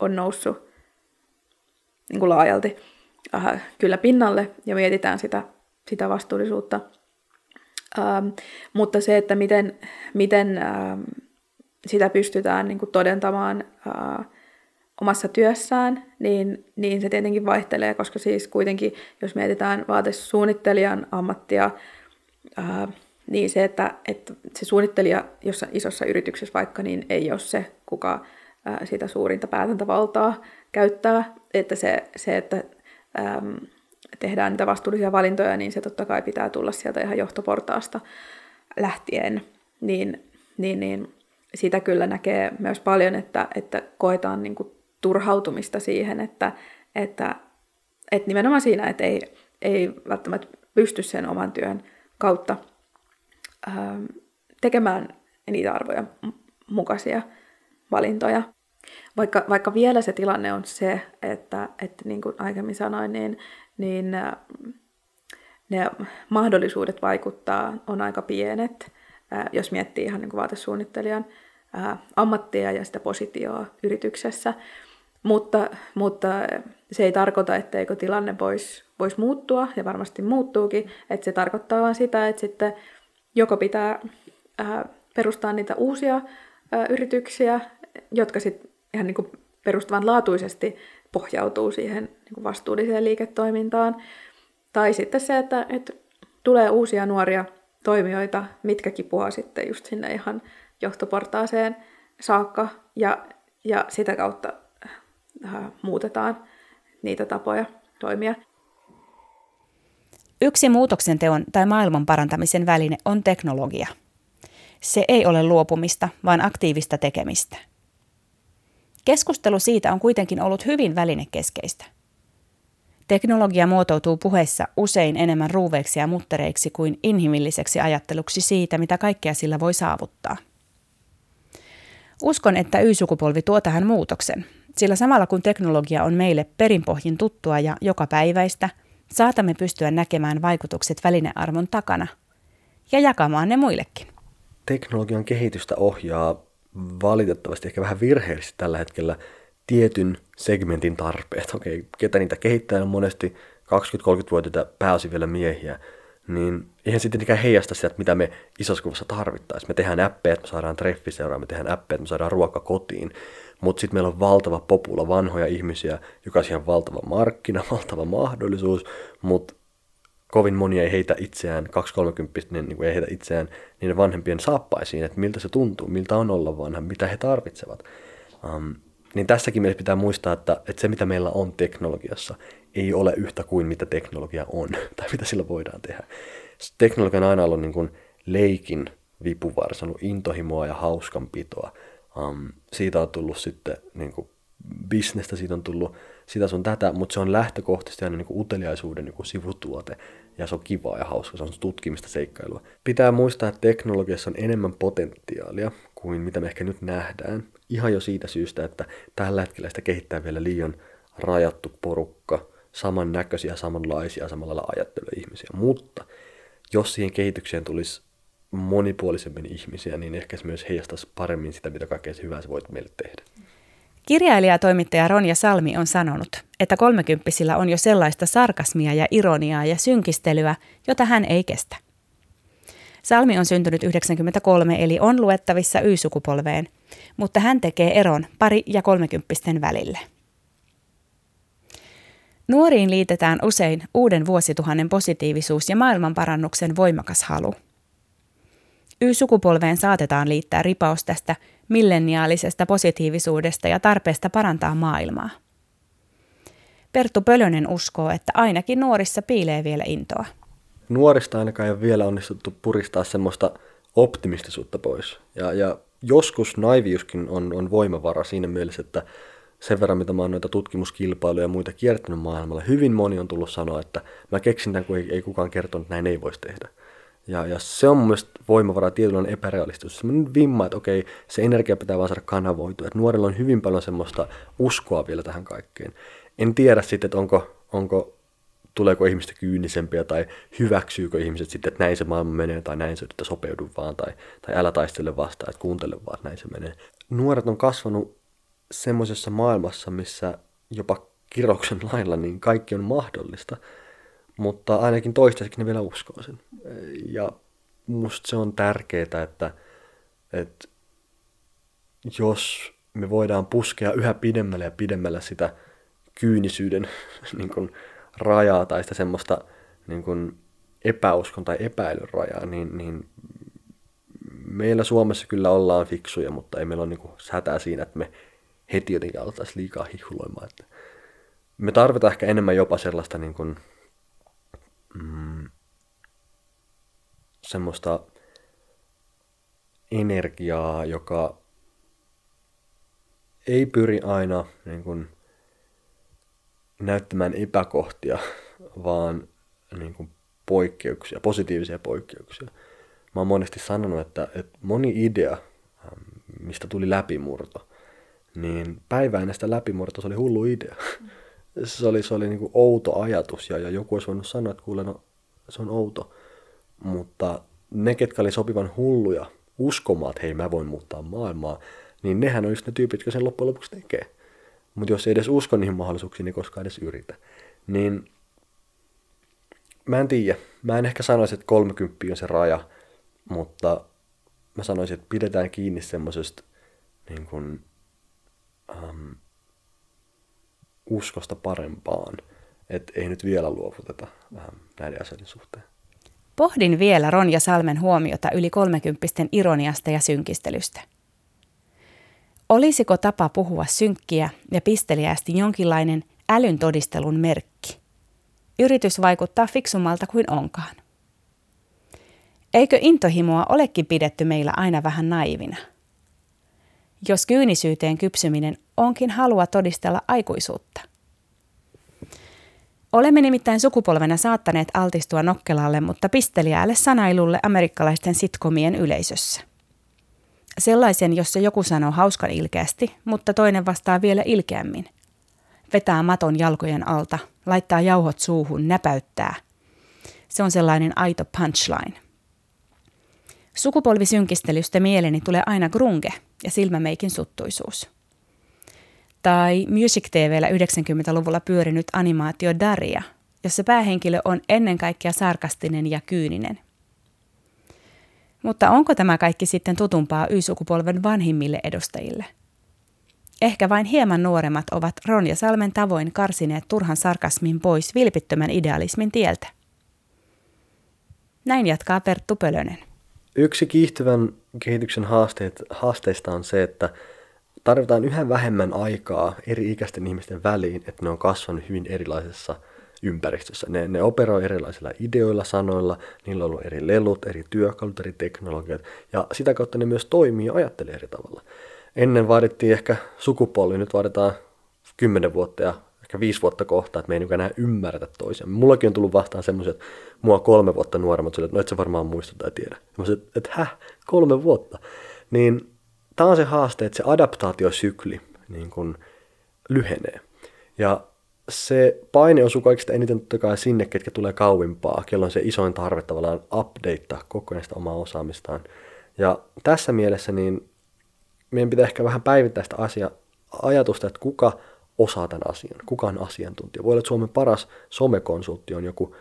on noussut niin kuin laajalti ö, kyllä pinnalle ja mietitään sitä, sitä vastuullisuutta. Ö, mutta se, että miten, miten ö, sitä pystytään niin kuin todentamaan ö, omassa työssään, niin, niin se tietenkin vaihtelee, koska siis kuitenkin, jos mietitään vaatesuunnittelijan ammattia, ää, niin se, että, että se suunnittelija jossa isossa yrityksessä vaikka, niin ei ole se, kuka ää, sitä suurinta päätäntävaltaa käyttää, että se, se että äm, tehdään niitä vastuullisia valintoja, niin se totta kai pitää tulla sieltä ihan johtoportaasta lähtien, niin, niin, niin sitä kyllä näkee myös paljon, että, että koetaan niin kuin turhautumista siihen, että, että, että nimenomaan siinä, että ei, ei välttämättä pysty sen oman työn kautta ää, tekemään niitä arvoja mukaisia valintoja. Vaikka, vaikka vielä se tilanne on se, että, että niin kuin aikaisemmin sanoin, niin, niin ne mahdollisuudet vaikuttaa on aika pienet, jos miettii ihan niin kuin vaatesuunnittelijan ammattia ja sitä positioa yrityksessä. Mutta, mutta se ei tarkoita, etteikö tilanne voisi vois muuttua, ja varmasti muuttuukin. Että se tarkoittaa vain sitä, että sitten joko pitää ää, perustaa niitä uusia ää, yrityksiä, jotka sitten ihan niin kuin perustavanlaatuisesti pohjautuu siihen niin vastuulliseen liiketoimintaan. Tai sitten se, että, että tulee uusia nuoria toimijoita, mitkä kipuaa sitten just sinne ihan johtoportaaseen saakka, ja, ja sitä kautta äh, muutetaan niitä tapoja toimia. Yksi muutoksen teon tai maailman parantamisen väline on teknologia. Se ei ole luopumista, vaan aktiivista tekemistä. Keskustelu siitä on kuitenkin ollut hyvin välinekeskeistä. Teknologia muotoutuu puheissa usein enemmän ruuveiksi ja muttereiksi kuin inhimilliseksi ajatteluksi siitä, mitä kaikkea sillä voi saavuttaa. Uskon, että Y-sukupolvi tuo tähän muutoksen, sillä samalla kun teknologia on meille perinpohjin tuttua ja joka päiväistä, saatamme pystyä näkemään vaikutukset välinearvon takana ja jakamaan ne muillekin. Teknologian kehitystä ohjaa valitettavasti ehkä vähän virheellisesti tällä hetkellä tietyn segmentin tarpeet. Okei, ketä niitä kehittää on monesti 20-30-vuotiaita pääosin vielä miehiä, niin eihän sitten ikään heijasta sitä, mitä me isossa kuvassa tarvittaisiin. Me tehdään appeja, että me saadaan treffiseuraa, me tehdään appeja, että me saadaan ruoka kotiin, mutta sitten meillä on valtava popula vanhoja ihmisiä, joka on ihan valtava markkina, valtava mahdollisuus, mutta kovin moni ei heitä itseään, 230 niin ei heitä itseään niiden vanhempien saappaisiin, että miltä se tuntuu, miltä on olla vanha, mitä he tarvitsevat. Um, niin tässäkin meidän pitää muistaa, että, että se mitä meillä on teknologiassa ei ole yhtä kuin mitä teknologia on tai mitä sillä voidaan tehdä. Teknologia on aina ollut niin kuin leikin vipuvarsa, on ollut intohimoa ja hauskanpitoa. Um, siitä on tullut sitten niin kuin bisnestä, siitä on tullut sitä sun tätä, mutta se on lähtökohtaisesti aina niin kuin uteliaisuuden niin kuin sivutuote ja se on kivaa ja hauska, se on tutkimista seikkailua. Pitää muistaa, että teknologiassa on enemmän potentiaalia kuin mitä me ehkä nyt nähdään. Ihan jo siitä syystä, että tällä hetkellä sitä kehittää vielä liian rajattu porukka, samannäköisiä, samanlaisia, samalla lailla ajattelevia ihmisiä. Mutta jos siihen kehitykseen tulisi monipuolisemmin ihmisiä, niin ehkä se myös heijastaisi paremmin sitä, mitä kaikkea hyvää se voit meille tehdä. Kirjailija ja toimittaja Ronja Salmi on sanonut, että kolmekymppisillä on jo sellaista sarkasmia ja ironiaa ja synkistelyä, jota hän ei kestä. Salmi on syntynyt 93 eli on luettavissa Y-sukupolveen, mutta hän tekee eron pari- ja kolmekymppisten välille. Nuoriin liitetään usein uuden vuosituhannen positiivisuus ja maailmanparannuksen voimakas halu. Y-sukupolveen saatetaan liittää ripaus tästä milleniaalisesta positiivisuudesta ja tarpeesta parantaa maailmaa. Perttu Pölönen uskoo, että ainakin nuorissa piilee vielä intoa. Nuorista ainakaan ei ole vielä onnistuttu puristaa semmoista optimistisuutta pois. Ja, ja joskus naiviuskin on, on voimavara siinä mielessä, että sen verran, mitä mä oon noita tutkimuskilpailuja ja muita kiertänyt maailmalla, hyvin moni on tullut sanoa, että mä keksin tämän, kun ei, ei kukaan kertonut, että näin ei voisi tehdä. Ja, ja se on mun mielestä voimavara tietynlainen epärealistus. Sellainen vimma, että okei, se energia pitää vaan saada kanavoitua. Että nuorilla on hyvin paljon semmoista uskoa vielä tähän kaikkeen. En tiedä sitten, että onko, onko tuleeko ihmistä kyynisempiä tai hyväksyykö ihmiset sitten, että näin se maailma menee tai näin se, että sopeudu vaan tai, tai älä taistele vastaan, että kuuntele vaan, että näin se menee. Nuoret on kasvanut semmoisessa maailmassa, missä jopa kiroksen lailla niin kaikki on mahdollista, mutta ainakin toistaiseksi ne vielä uskoo sen. Ja musta se on tärkeää, että, että jos me voidaan puskea yhä pidemmälle ja pidemmälle sitä kyynisyyden niin kuin, rajaa tai sitä semmoista niin kuin, epäuskon tai epäilyn rajaa, niin, niin meillä Suomessa kyllä ollaan fiksuja, mutta ei meillä ole niin kuin, hätää siinä, että me heti jotenkin alettaisiin liikaa hihuloimaan. Että me tarvitaan ehkä enemmän jopa sellaista niin kuin, mm, semmoista energiaa, joka ei pyri aina niin kuin, näyttämään epäkohtia, vaan niin kuin, poikkeuksia, positiivisia poikkeuksia. Mä oon monesti sanonut, että, että moni idea, mistä tuli läpimurto, niin päivä ennen sitä läpimurtoa se oli hullu idea. Se oli, se oli niin kuin outo ajatus ja, ja joku olisi voinut sanoa, että kuule, no se on outo. Mutta ne, ketkä oli sopivan hulluja uskomaan, että hei mä voin muuttaa maailmaa, niin nehän on just ne tyypit, jotka sen loppujen lopuksi tekee. Mutta jos ei edes usko niihin mahdollisuuksiin, niin koskaan edes yritä. Niin mä en tiedä. Mä en ehkä sanoisi, että 30 on se raja, mutta mä sanoisin, että pidetään kiinni semmoisesta niin kuin, ähm, uskosta parempaan. Että ei nyt vielä luovuteta ähm, näiden asioiden suhteen. Pohdin vielä Ronja Salmen huomiota yli kolmekymppisten ironiasta ja synkistelystä. Olisiko tapa puhua synkkiä ja pisteliästi jonkinlainen älyn todistelun merkki? Yritys vaikuttaa fiksummalta kuin onkaan. Eikö intohimoa olekin pidetty meillä aina vähän naivina? Jos kyynisyyteen kypsyminen onkin halua todistella aikuisuutta – Olemme nimittäin sukupolvena saattaneet altistua nokkelalle, mutta pisteliäälle sanailulle amerikkalaisten sitkomien yleisössä. Sellaisen, jossa joku sanoo hauskan ilkeästi, mutta toinen vastaa vielä ilkeämmin. Vetää maton jalkojen alta, laittaa jauhot suuhun, näpäyttää. Se on sellainen aito punchline. Sukupolvisynkistelystä mieleni tulee aina grunge ja silmämeikin suttuisuus tai Music TVllä 90-luvulla pyörinyt animaatio Daria, jossa päähenkilö on ennen kaikkea sarkastinen ja kyyninen. Mutta onko tämä kaikki sitten tutumpaa Y-sukupolven vanhimmille edustajille? Ehkä vain hieman nuoremmat ovat Ron ja Salmen tavoin karsineet turhan sarkasmin pois vilpittömän idealismin tieltä. Näin jatkaa Perttu Pölönen. Yksi kiihtyvän kehityksen haasteet, haasteista on se, että tarvitaan yhä vähemmän aikaa eri ikäisten ihmisten väliin, että ne on kasvanut hyvin erilaisessa ympäristössä. Ne, ne operoi erilaisilla ideoilla, sanoilla, niillä on ollut eri lelut, eri työkalut, eri teknologiat, ja sitä kautta ne myös toimii ja ajattelee eri tavalla. Ennen vaadittiin ehkä sukupolvi, nyt vaaditaan kymmenen vuotta ja ehkä viisi vuotta kohta, että me ei niin enää ymmärretä toisiaan. Mullakin on tullut vastaan semmoisia, että mua kolme vuotta nuoremmat, että no et sä varmaan muista tai tiedä. Ja mä että, että häh, kolme vuotta. Niin tämä on se haaste, että se adaptaatiosykli niin kuin lyhenee. Ja se paine osuu kaikista eniten totta kai sinne, ketkä tulee kauimpaa, kello on se isoin tarve tavallaan updatea koko ajan sitä omaa osaamistaan. Ja tässä mielessä niin meidän pitää ehkä vähän päivittää sitä asia, ajatusta, että kuka osaa tämän asian, kuka on asiantuntija. Voi olla, että Suomen paras somekonsultti on joku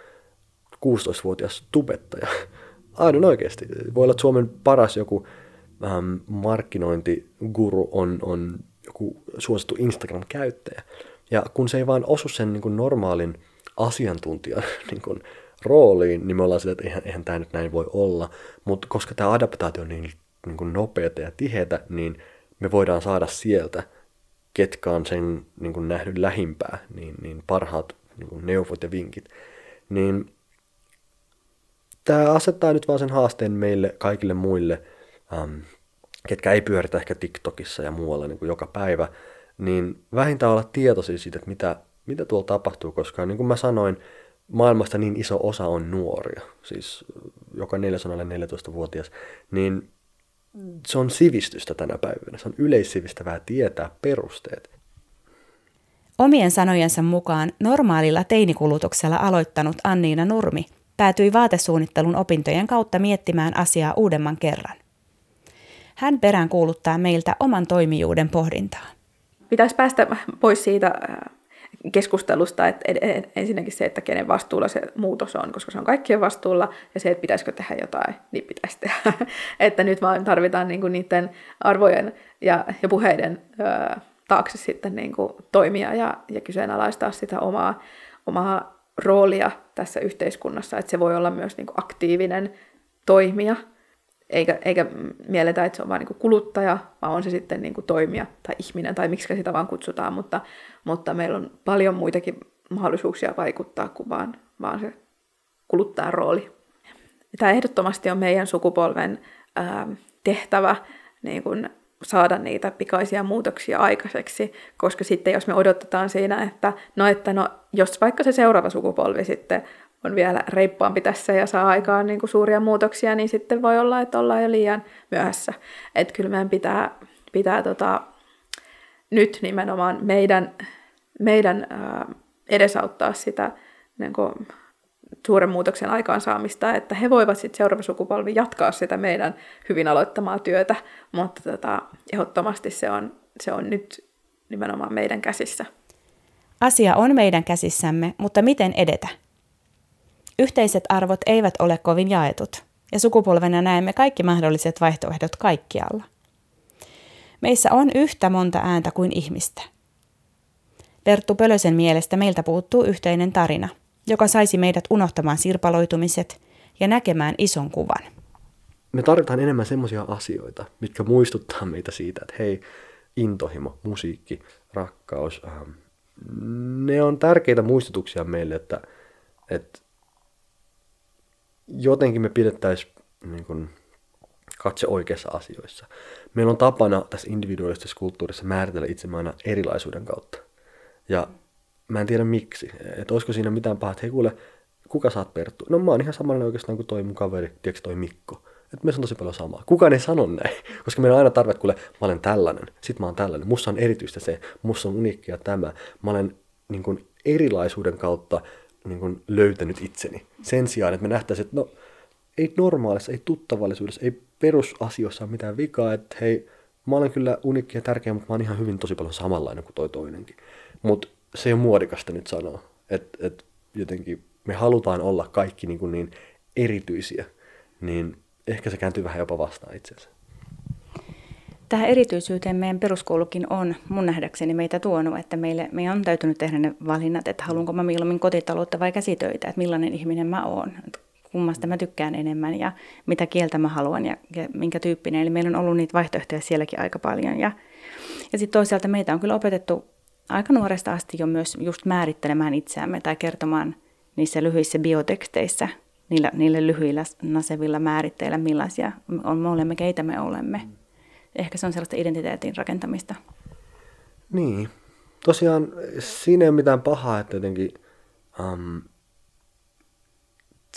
16-vuotias tubettaja. Aivan oikeasti. Voi olla, että Suomen paras joku ähm, markkinointiguru on, on joku suosittu Instagram-käyttäjä. Ja kun se ei vaan osu sen niin kuin normaalin asiantuntijan niin kuin, rooliin, niin me ollaan sillä, että eihän, eihän tämä nyt näin voi olla. Mutta koska tämä adaptaatio on niin, niin nopeata ja tiheätä, niin me voidaan saada sieltä, ketkä on sen niin kuin nähnyt lähimpää, niin, niin parhaat niin kuin neuvot ja vinkit. Niin tämä asettaa nyt vaan sen haasteen meille kaikille muille, ähm, ketkä ei pyöritä ehkä TikTokissa ja muualla niin kuin joka päivä, niin vähintään olla tietoisia siitä, että mitä, mitä tuolla tapahtuu, koska niin kuin mä sanoin, maailmasta niin iso osa on nuoria, siis joka 414-vuotias, niin se on sivistystä tänä päivänä. Se on yleissivistävää tietää perusteet. Omien sanojensa mukaan normaalilla teinikulutuksella aloittanut Anniina Nurmi päätyi vaatesuunnittelun opintojen kautta miettimään asiaa uudemman kerran. Hän perään kuuluttaa meiltä oman toimijuuden pohdintaa. Pitäisi päästä pois siitä keskustelusta, että ensinnäkin se, että kenen vastuulla se muutos on, koska se on kaikkien vastuulla, ja se, että pitäisikö tehdä jotain, niin pitäisi tehdä. että nyt vaan tarvitaan niinku niiden arvojen ja, ja puheiden ö, taakse sitten niinku toimia ja, ja kyseenalaistaa sitä omaa, omaa roolia tässä yhteiskunnassa, että se voi olla myös niinku aktiivinen toimija, eikä, eikä mielletä, että se on vain niin kuluttaja, vaan on se sitten niin kuin toimija tai ihminen tai miksi sitä vaan kutsutaan, mutta, mutta meillä on paljon muitakin mahdollisuuksia vaikuttaa kuin vaan, vaan se kuluttajan rooli. Tämä ehdottomasti on meidän sukupolven ää, tehtävä niin kuin saada niitä pikaisia muutoksia aikaiseksi, koska sitten jos me odotetaan siinä, että no, että no, jos vaikka se seuraava sukupolvi sitten on vielä reippaampi tässä ja saa aikaan niin kuin suuria muutoksia, niin sitten voi olla, että ollaan jo liian myöhässä. Että kyllä meidän pitää, pitää tota, nyt nimenomaan meidän, meidän ää, edesauttaa sitä niin kuin, suuren muutoksen aikaansaamista, että he voivat sitten seuraava sukupolvi jatkaa sitä meidän hyvin aloittamaa työtä, mutta tota, ehdottomasti se on, se on nyt nimenomaan meidän käsissä. Asia on meidän käsissämme, mutta miten edetä? Yhteiset arvot eivät ole kovin jaetut, ja sukupolvena näemme kaikki mahdolliset vaihtoehdot kaikkialla. Meissä on yhtä monta ääntä kuin ihmistä. Perttu Pölösen mielestä meiltä puuttuu yhteinen tarina, joka saisi meidät unohtamaan sirpaloitumiset ja näkemään ison kuvan. Me tarvitaan enemmän semmoisia asioita, mitkä muistuttaa meitä siitä, että hei, intohimo, musiikki, rakkaus, ähm, ne on tärkeitä muistutuksia meille, että, että jotenkin me pidettäisiin niin kuin, katse oikeissa asioissa. Meillä on tapana tässä individuaalisessa kulttuurissa määritellä itsemme aina erilaisuuden kautta. Ja mä en tiedä miksi. Että olisiko siinä mitään pahaa, että hei kuule, kuka saat Perttu? No mä oon ihan samanlainen oikeastaan kuin toi mun kaveri, tiedätkö toi Mikko. Että meissä on tosi paljon samaa. Kukaan ei sano näin, koska meillä on aina tarve, että kuule, mä olen tällainen, sit mä oon tällainen. Musta on erityistä se, musta on uniikkia tämä. Mä olen niin kuin, erilaisuuden kautta niin kuin löytänyt itseni. Sen sijaan, että me nähtäisiin, että no, ei normaalissa, ei tuttavallisuudessa, ei perusasioissa ole mitään vikaa, että hei, mä olen kyllä unikki ja tärkeä, mutta mä oon ihan hyvin tosi paljon samanlainen kuin toi toinenkin. Mutta se ole muodikasta nyt sanoa, että et jotenkin me halutaan olla kaikki niin, kuin niin erityisiä, niin ehkä se kääntyy vähän jopa vastaan itseensä. Tähän erityisyyteen meidän peruskoulukin on mun nähdäkseni meitä tuonut, että meille, meidän on täytynyt tehdä ne valinnat, että haluanko mä mieluummin kotitaloutta vai käsitöitä, että millainen ihminen mä oon, että kummasta mä tykkään enemmän ja mitä kieltä mä haluan ja, ja minkä tyyppinen. Eli meillä on ollut niitä vaihtoehtoja sielläkin aika paljon. Ja, ja sitten toisaalta meitä on kyllä opetettu aika nuoresta asti jo myös just määrittelemään itseämme tai kertomaan niissä lyhyissä bioteksteissä, niillä, niillä lyhyillä nasevilla määritteillä, millaisia me olemme, keitä me olemme. Mm ehkä se on sellaista identiteetin rakentamista. Niin. Tosiaan siinä ei ole mitään pahaa, että jotenkin um,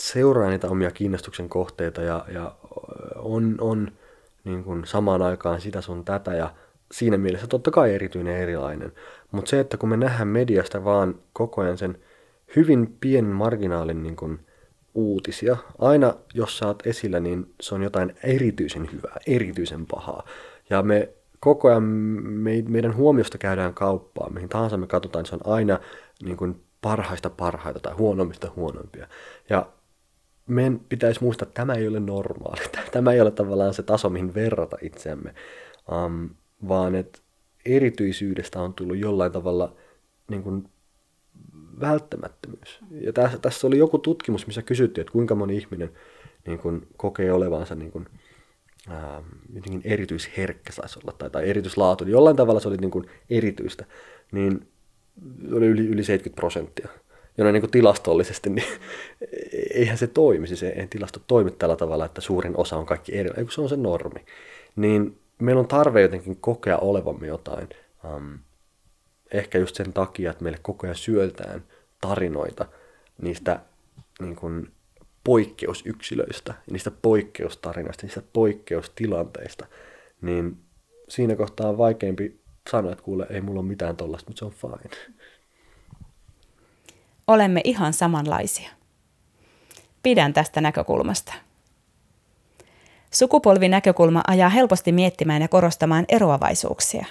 seuraa niitä omia kiinnostuksen kohteita ja, ja on, on niin kuin samaan aikaan sitä sun tätä ja siinä mielessä totta kai erityinen erilainen. Mutta se, että kun me nähdään mediasta vaan koko ajan sen hyvin pienen marginaalin niin kuin uutisia, aina jos sä oot esillä, niin se on jotain erityisen hyvää, erityisen pahaa. Ja me koko ajan me, meidän huomiosta käydään kauppaa, mihin tahansa me katsotaan, niin se on aina niin kuin parhaista parhaita tai huonommista huonompia. Ja meidän pitäisi muistaa, että tämä ei ole normaali. Tämä ei ole tavallaan se taso, mihin verrata itseämme, um, vaan että erityisyydestä on tullut jollain tavalla niin kuin välttämättömyys. Ja tässä, tässä oli joku tutkimus, missä kysyttiin, että kuinka moni ihminen niin kuin, kokee olevansa niin kuin, ää, jotenkin erityisherkkä saisi olla, tai, tai erityislaatu. Jollain tavalla se oli niin kuin erityistä, niin oli yli, yli 70 prosenttia. Jona niin kuin tilastollisesti, niin eihän se toimi, siis ei tilasto toimi tällä tavalla, että suurin osa on kaikki eri, kun se on se normi. Niin meillä on tarve jotenkin kokea olevamme jotain. Um, ehkä just sen takia, että meille koko ajan syötään tarinoita niistä niin kuin, poikkeusyksilöistä, niistä poikkeustarinoista, niistä poikkeustilanteista, niin siinä kohtaa on vaikeampi sanoa, että kuule, ei mulla ole mitään tollasta, mutta se on fine. Olemme ihan samanlaisia. Pidän tästä näkökulmasta. Sukupolvinäkökulma ajaa helposti miettimään ja korostamaan eroavaisuuksia.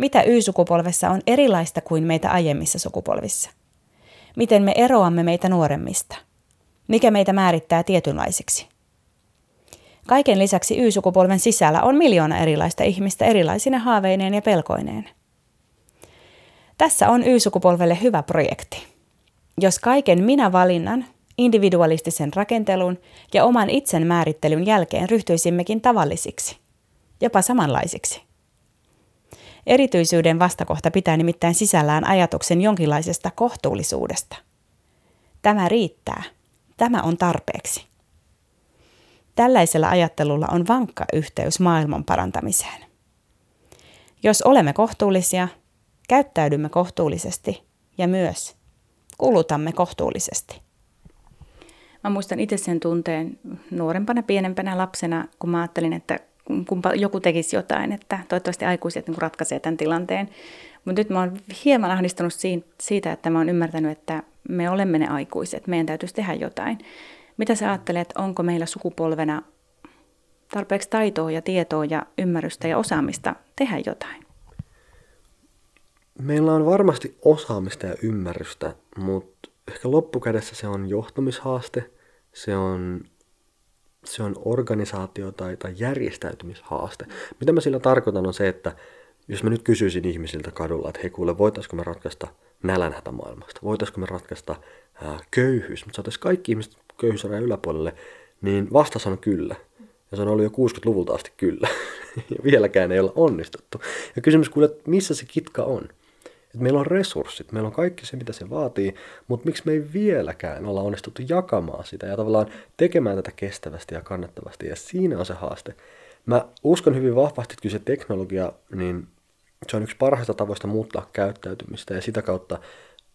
Mitä Y-sukupolvessa on erilaista kuin meitä aiemmissa sukupolvissa? Miten me eroamme meitä nuoremmista? Mikä meitä määrittää tietynlaisiksi? Kaiken lisäksi Y-sukupolven sisällä on miljoona erilaista ihmistä erilaisine haaveineen ja pelkoineen. Tässä on Y-sukupolvelle hyvä projekti. Jos kaiken minä-valinnan, individualistisen rakentelun ja oman itsen määrittelyn jälkeen ryhtyisimmekin tavallisiksi, jopa samanlaisiksi. Erityisyyden vastakohta pitää nimittäin sisällään ajatuksen jonkinlaisesta kohtuullisuudesta. Tämä riittää. Tämä on tarpeeksi. Tällaisella ajattelulla on vankka yhteys maailman parantamiseen. Jos olemme kohtuullisia, käyttäydymme kohtuullisesti ja myös kulutamme kohtuullisesti. Mä muistan itse sen tunteen nuorempana, pienempänä lapsena, kun mä ajattelin, että kumpa joku tekisi jotain, että toivottavasti aikuiset niin ratkaisee tämän tilanteen. Mutta nyt mä oon hieman ahdistunut siitä, että mä oon ymmärtänyt, että me olemme ne aikuiset, meidän täytyisi tehdä jotain. Mitä sä ajattelet, onko meillä sukupolvena tarpeeksi taitoa ja tietoa ja ymmärrystä ja osaamista tehdä jotain? Meillä on varmasti osaamista ja ymmärrystä, mutta ehkä loppukädessä se on johtamishaaste, se on, se on organisaatio- tai, tai järjestäytymishaaste. Mitä mä sillä tarkoitan on se, että jos mä nyt kysyisin ihmisiltä kadulla, että hei kuule, voitaisiko me ratkaista nälänhätä maailmasta, voitaisiko me ratkaista ää, köyhyys, mutta saataisiin kaikki ihmiset köyhyysrajan yläpuolelle, niin vastaus on kyllä. Ja se on ollut jo 60-luvulta asti kyllä. ja vieläkään ei olla onnistuttu. Ja kysymys kuule, että missä se kitka on? Että meillä on resurssit, meillä on kaikki se, mitä se vaatii, mutta miksi me ei vieläkään olla onnistuttu jakamaan sitä ja tavallaan tekemään tätä kestävästi ja kannattavasti. Ja siinä on se haaste. Mä uskon hyvin vahvasti, että kyllä se teknologia, niin se on yksi parhaista tavoista muuttaa käyttäytymistä ja sitä kautta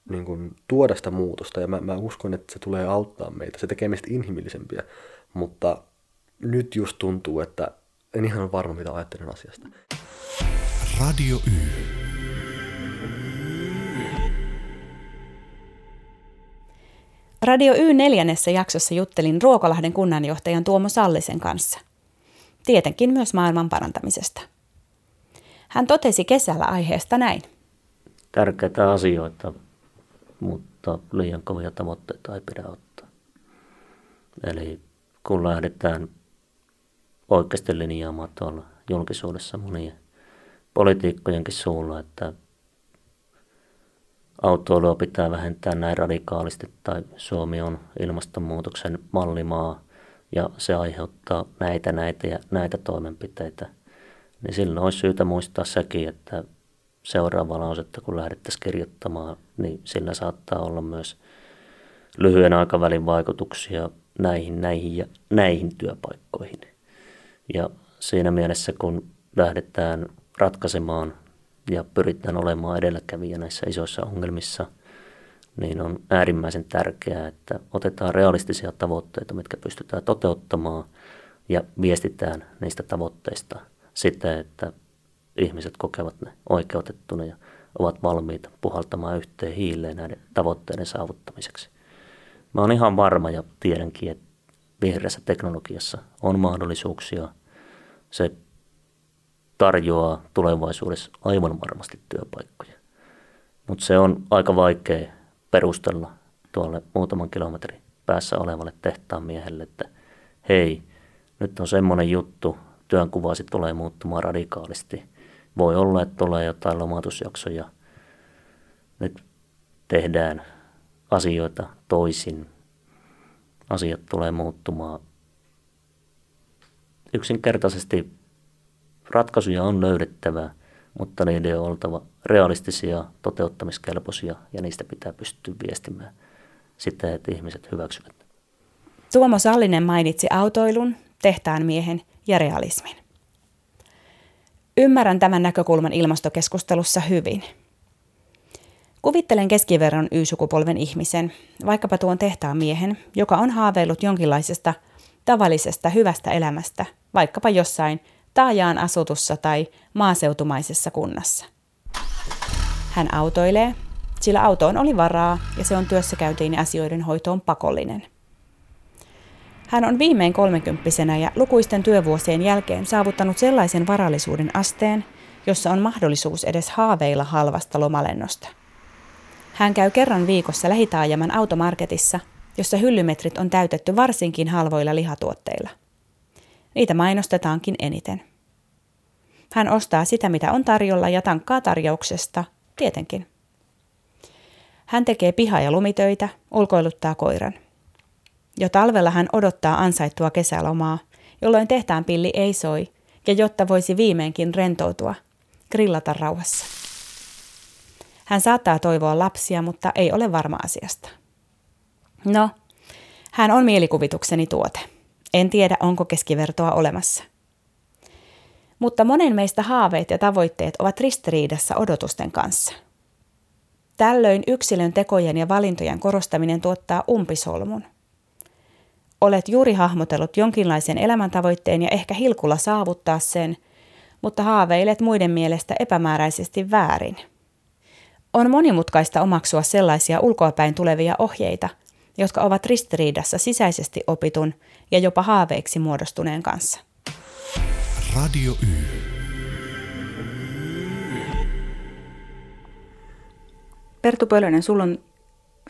niin kuin, tuoda sitä muutosta. Ja mä, mä uskon, että se tulee auttaa meitä. Se tekee meistä inhimillisempiä. Mutta nyt just tuntuu, että en ihan ole varma, mitä ajattelen asiasta. Radio Y. Radio Y neljännessä jaksossa juttelin Ruokolahden kunnanjohtajan Tuomo Sallisen kanssa. Tietenkin myös maailman parantamisesta. Hän totesi kesällä aiheesta näin. Tärkeitä asioita, mutta liian kovia tavoitteita ei pidä ottaa. Eli kun lähdetään oikeasti linjaamaan tuolla julkisuudessa monien poliitikkojenkin suulla, että autoilua pitää vähentää näin radikaalisti tai Suomi on ilmastonmuutoksen mallimaa ja se aiheuttaa näitä, näitä ja näitä toimenpiteitä, niin silloin olisi syytä muistaa sekin, että seuraava lausetta kun lähdettäisiin kirjoittamaan, niin sillä saattaa olla myös lyhyen aikavälin vaikutuksia näihin, näihin ja näihin työpaikkoihin. Ja siinä mielessä, kun lähdetään ratkaisemaan ja pyritään olemaan edelläkävijä näissä isoissa ongelmissa, niin on äärimmäisen tärkeää, että otetaan realistisia tavoitteita, mitkä pystytään toteuttamaan ja viestitään niistä tavoitteista sitä, että ihmiset kokevat ne oikeutettuna ja ovat valmiita puhaltamaan yhteen hiileen näiden tavoitteiden saavuttamiseksi. Mä oon ihan varma ja tiedänkin, että vihreässä teknologiassa on mahdollisuuksia. Se tarjoaa tulevaisuudessa aivan varmasti työpaikkoja. Mutta se on aika vaikea perustella tuolle muutaman kilometrin päässä olevalle tehtaan miehelle, että hei, nyt on semmoinen juttu, työnkuvasi tulee muuttumaan radikaalisti. Voi olla, että tulee jotain lomautusjaksoja. Nyt tehdään asioita toisin. Asiat tulee muuttumaan. Yksinkertaisesti ratkaisuja on löydettävä, mutta niiden on oltava realistisia, toteuttamiskelpoisia ja niistä pitää pystyä viestimään sitä, että ihmiset hyväksyvät. Tuomo Sallinen mainitsi autoilun, tehtaan miehen ja realismin. Ymmärrän tämän näkökulman ilmastokeskustelussa hyvin. Kuvittelen keskiverron Y-sukupolven ihmisen, vaikkapa tuon tehtaan miehen, joka on haaveillut jonkinlaisesta tavallisesta hyvästä elämästä, vaikkapa jossain taajaan asutussa tai maaseutumaisessa kunnassa. Hän autoilee, sillä autoon oli varaa ja se on työssäkäyntiin ja asioiden hoitoon pakollinen – hän on viimein kolmekymppisenä ja lukuisten työvuosien jälkeen saavuttanut sellaisen varallisuuden asteen, jossa on mahdollisuus edes haaveilla halvasta lomalennosta. Hän käy kerran viikossa lähitaajaman automarketissa, jossa hyllymetrit on täytetty varsinkin halvoilla lihatuotteilla. Niitä mainostetaankin eniten. Hän ostaa sitä, mitä on tarjolla ja tankkaa tarjouksesta, tietenkin. Hän tekee piha- ja lumitöitä, ulkoiluttaa koiran. Jo talvella hän odottaa ansaittua kesälomaa, jolloin tehtaan pilli ei soi, ja jotta voisi viimeinkin rentoutua, grillata rauhassa. Hän saattaa toivoa lapsia, mutta ei ole varma asiasta. No, hän on mielikuvitukseni tuote. En tiedä, onko keskivertoa olemassa. Mutta monen meistä haaveet ja tavoitteet ovat ristiriidassa odotusten kanssa. Tällöin yksilön tekojen ja valintojen korostaminen tuottaa umpisolmun – Olet juuri hahmotellut jonkinlaisen elämäntavoitteen ja ehkä hilkulla saavuttaa sen, mutta haaveilet muiden mielestä epämääräisesti väärin. On monimutkaista omaksua sellaisia ulkoapäin tulevia ohjeita, jotka ovat ristiriidassa sisäisesti opitun ja jopa haaveiksi muodostuneen kanssa. Radio Y. Perttu Pölönen, sulla on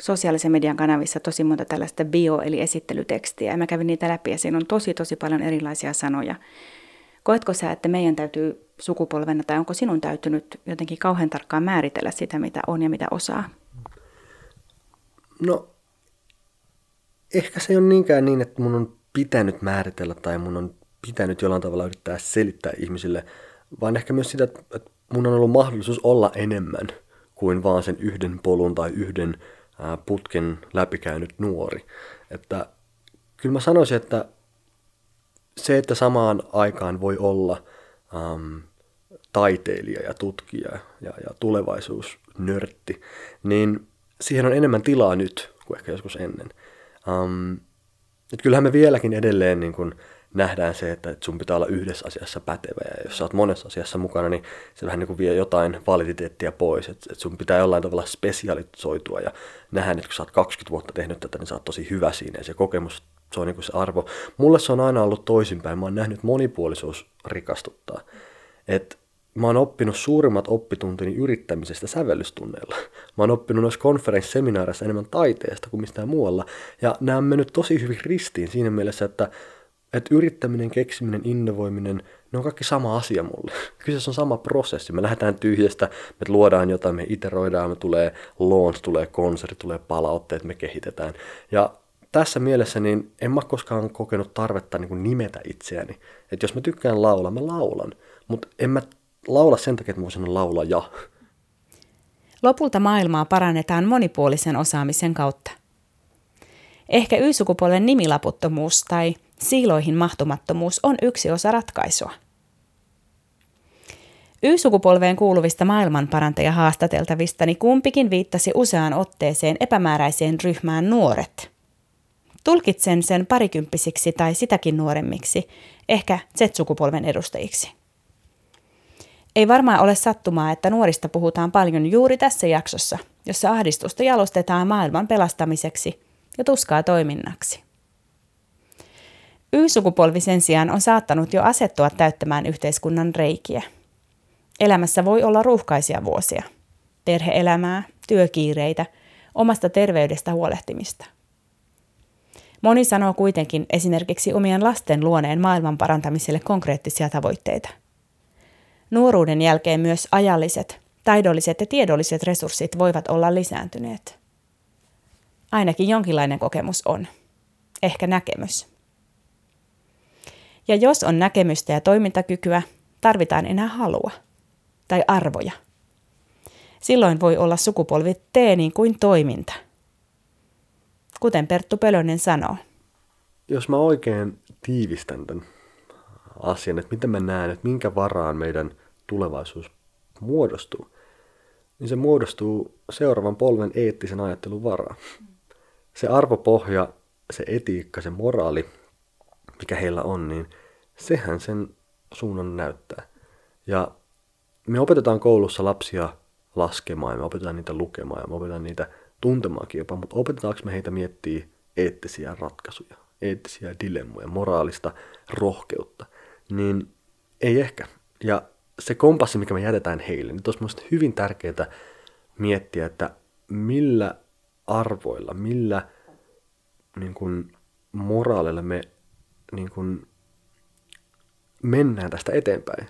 sosiaalisen median kanavissa tosi monta tällaista bio- eli esittelytekstiä. Ja mä kävin niitä läpi ja siinä on tosi tosi paljon erilaisia sanoja. Koetko sä, että meidän täytyy sukupolvena tai onko sinun täytynyt jotenkin kauhean tarkkaan määritellä sitä, mitä on ja mitä osaa? No, ehkä se ei ole niinkään niin, että mun on pitänyt määritellä tai mun on pitänyt jollain tavalla yrittää selittää ihmisille, vaan ehkä myös sitä, että mun on ollut mahdollisuus olla enemmän kuin vaan sen yhden polun tai yhden putken läpikäynyt nuori. Että kyllä mä sanoisin, että se, että samaan aikaan voi olla ähm, taiteilija ja tutkija ja, ja tulevaisuusnörtti, niin siihen on enemmän tilaa nyt kuin ehkä joskus ennen. Ähm, että kyllähän me vieläkin edelleen niin kun, nähdään se, että sun pitää olla yhdessä asiassa pätevä ja jos sä oot monessa asiassa mukana, niin se vähän niin kuin vie jotain validiteettia pois, että, että sun pitää jollain tavalla spesialisoitua ja nähdä, että kun sä oot 20 vuotta tehnyt tätä, niin sä oot tosi hyvä siinä ja se kokemus, se on niin kuin se arvo. Mulle se on aina ollut toisinpäin, mä oon nähnyt, monipuolisuus rikastuttaa. Että mä oon oppinut suurimmat oppituntini yrittämisestä sävellystunneilla. Mä oon oppinut noissa konferenssiseminaareissa enemmän taiteesta kuin mistään muualla. Ja nämä on mennyt tosi hyvin ristiin siinä mielessä, että että yrittäminen, keksiminen, innovoiminen, ne on kaikki sama asia mulle. Kyseessä on sama prosessi. Me lähdetään tyhjästä, me luodaan jotain, me iteroidaan, me tulee launch, tulee konsertti, tulee palautteet, me kehitetään. Ja tässä mielessä niin en mä koskaan kokenut tarvetta niin nimetä itseäni. Että jos mä tykkään laulaa, mä laulan. Mutta en mä laula sen takia, että mä laulaa ja. Lopulta maailmaa parannetaan monipuolisen osaamisen kautta. Ehkä Y-sukupuolen nimilaputtomuus tai siiloihin mahtumattomuus on yksi osa ratkaisua. Y-sukupolveen kuuluvista maailmanparantaja haastateltavistani kumpikin viittasi useaan otteeseen epämääräiseen ryhmään nuoret. Tulkitsen sen parikymppisiksi tai sitäkin nuoremmiksi, ehkä Z-sukupolven edustajiksi. Ei varmaan ole sattumaa, että nuorista puhutaan paljon juuri tässä jaksossa, jossa ahdistusta jalostetaan maailman pelastamiseksi ja tuskaa toiminnaksi. Y-sukupolvi sen sijaan on saattanut jo asettua täyttämään yhteiskunnan reikiä – Elämässä voi olla ruuhkaisia vuosia. Perheelämää, työkiireitä, omasta terveydestä huolehtimista. Moni sanoo kuitenkin esimerkiksi omien lasten luoneen maailman parantamiselle konkreettisia tavoitteita. Nuoruuden jälkeen myös ajalliset, taidolliset ja tiedolliset resurssit voivat olla lisääntyneet. Ainakin jonkinlainen kokemus on. Ehkä näkemys. Ja jos on näkemystä ja toimintakykyä, tarvitaan enää halua tai arvoja. Silloin voi olla sukupolvi T niin kuin toiminta. Kuten Perttu Pölönen sanoo. Jos mä oikein tiivistän tämän asian, että miten mä näen, että minkä varaan meidän tulevaisuus muodostuu, niin se muodostuu seuraavan polven eettisen ajattelun varaan. Se arvopohja, se etiikka, se moraali, mikä heillä on, niin sehän sen suunnan näyttää. Ja me opetetaan koulussa lapsia laskemaan ja me opetetaan niitä lukemaan ja me opetetaan niitä tuntemaankin jopa, mutta opetetaanko me heitä miettiä eettisiä ratkaisuja, eettisiä dilemmoja, moraalista rohkeutta, niin ei ehkä. Ja se kompassi, mikä me jätetään heille, niin olisi hyvin tärkeää miettiä, että millä arvoilla, millä niin kuin, moraalilla me niin kuin, mennään tästä eteenpäin.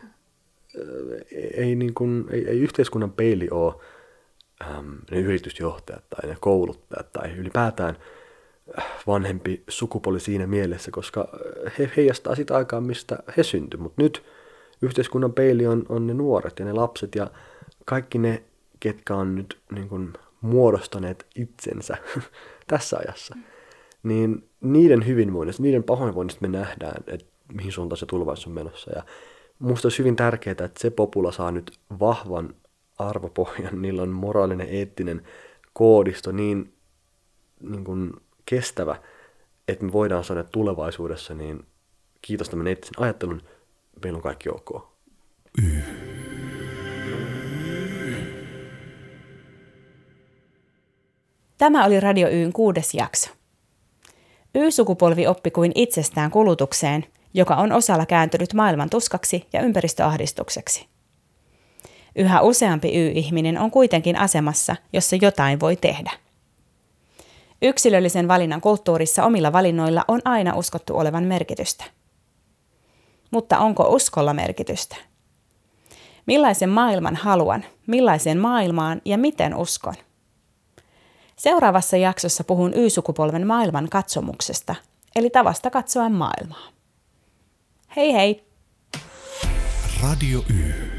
Ei, niin kuin, ei, ei yhteiskunnan peili ole ähm, ne yritysjohtajat tai ne kouluttajat tai ylipäätään vanhempi sukupolvi siinä mielessä, koska he heijastaa sitä aikaa, mistä he syntyivät. Mutta nyt yhteiskunnan peili on, on ne nuoret ja ne lapset ja kaikki ne, ketkä on nyt niin kuin, muodostaneet itsensä tässä ajassa. Niin niiden hyvinvoinnista, niiden pahoinvoinnista me nähdään, että mihin suuntaan se tulevaisuus on menossa. Ja musta olisi hyvin tärkeää, että se popula saa nyt vahvan arvopohjan, niillä on moraalinen, eettinen koodisto niin, niin kuin kestävä, että me voidaan sanoa, että tulevaisuudessa niin kiitos tämän eettisen ajattelun, meillä on kaikki ok. Tämä oli Radio Yn kuudes jakso. Y-sukupolvi oppi kuin itsestään kulutukseen, joka on osalla kääntynyt maailman tuskaksi ja ympäristöahdistukseksi. Yhä useampi Y-ihminen on kuitenkin asemassa, jossa jotain voi tehdä. Yksilöllisen valinnan kulttuurissa omilla valinnoilla on aina uskottu olevan merkitystä. Mutta onko uskolla merkitystä? Millaisen maailman haluan, millaiseen maailmaan ja miten uskon? Seuraavassa jaksossa puhun Y-sukupolven maailman katsomuksesta, eli tavasta katsoa maailmaa. Hei hei! Radio Y.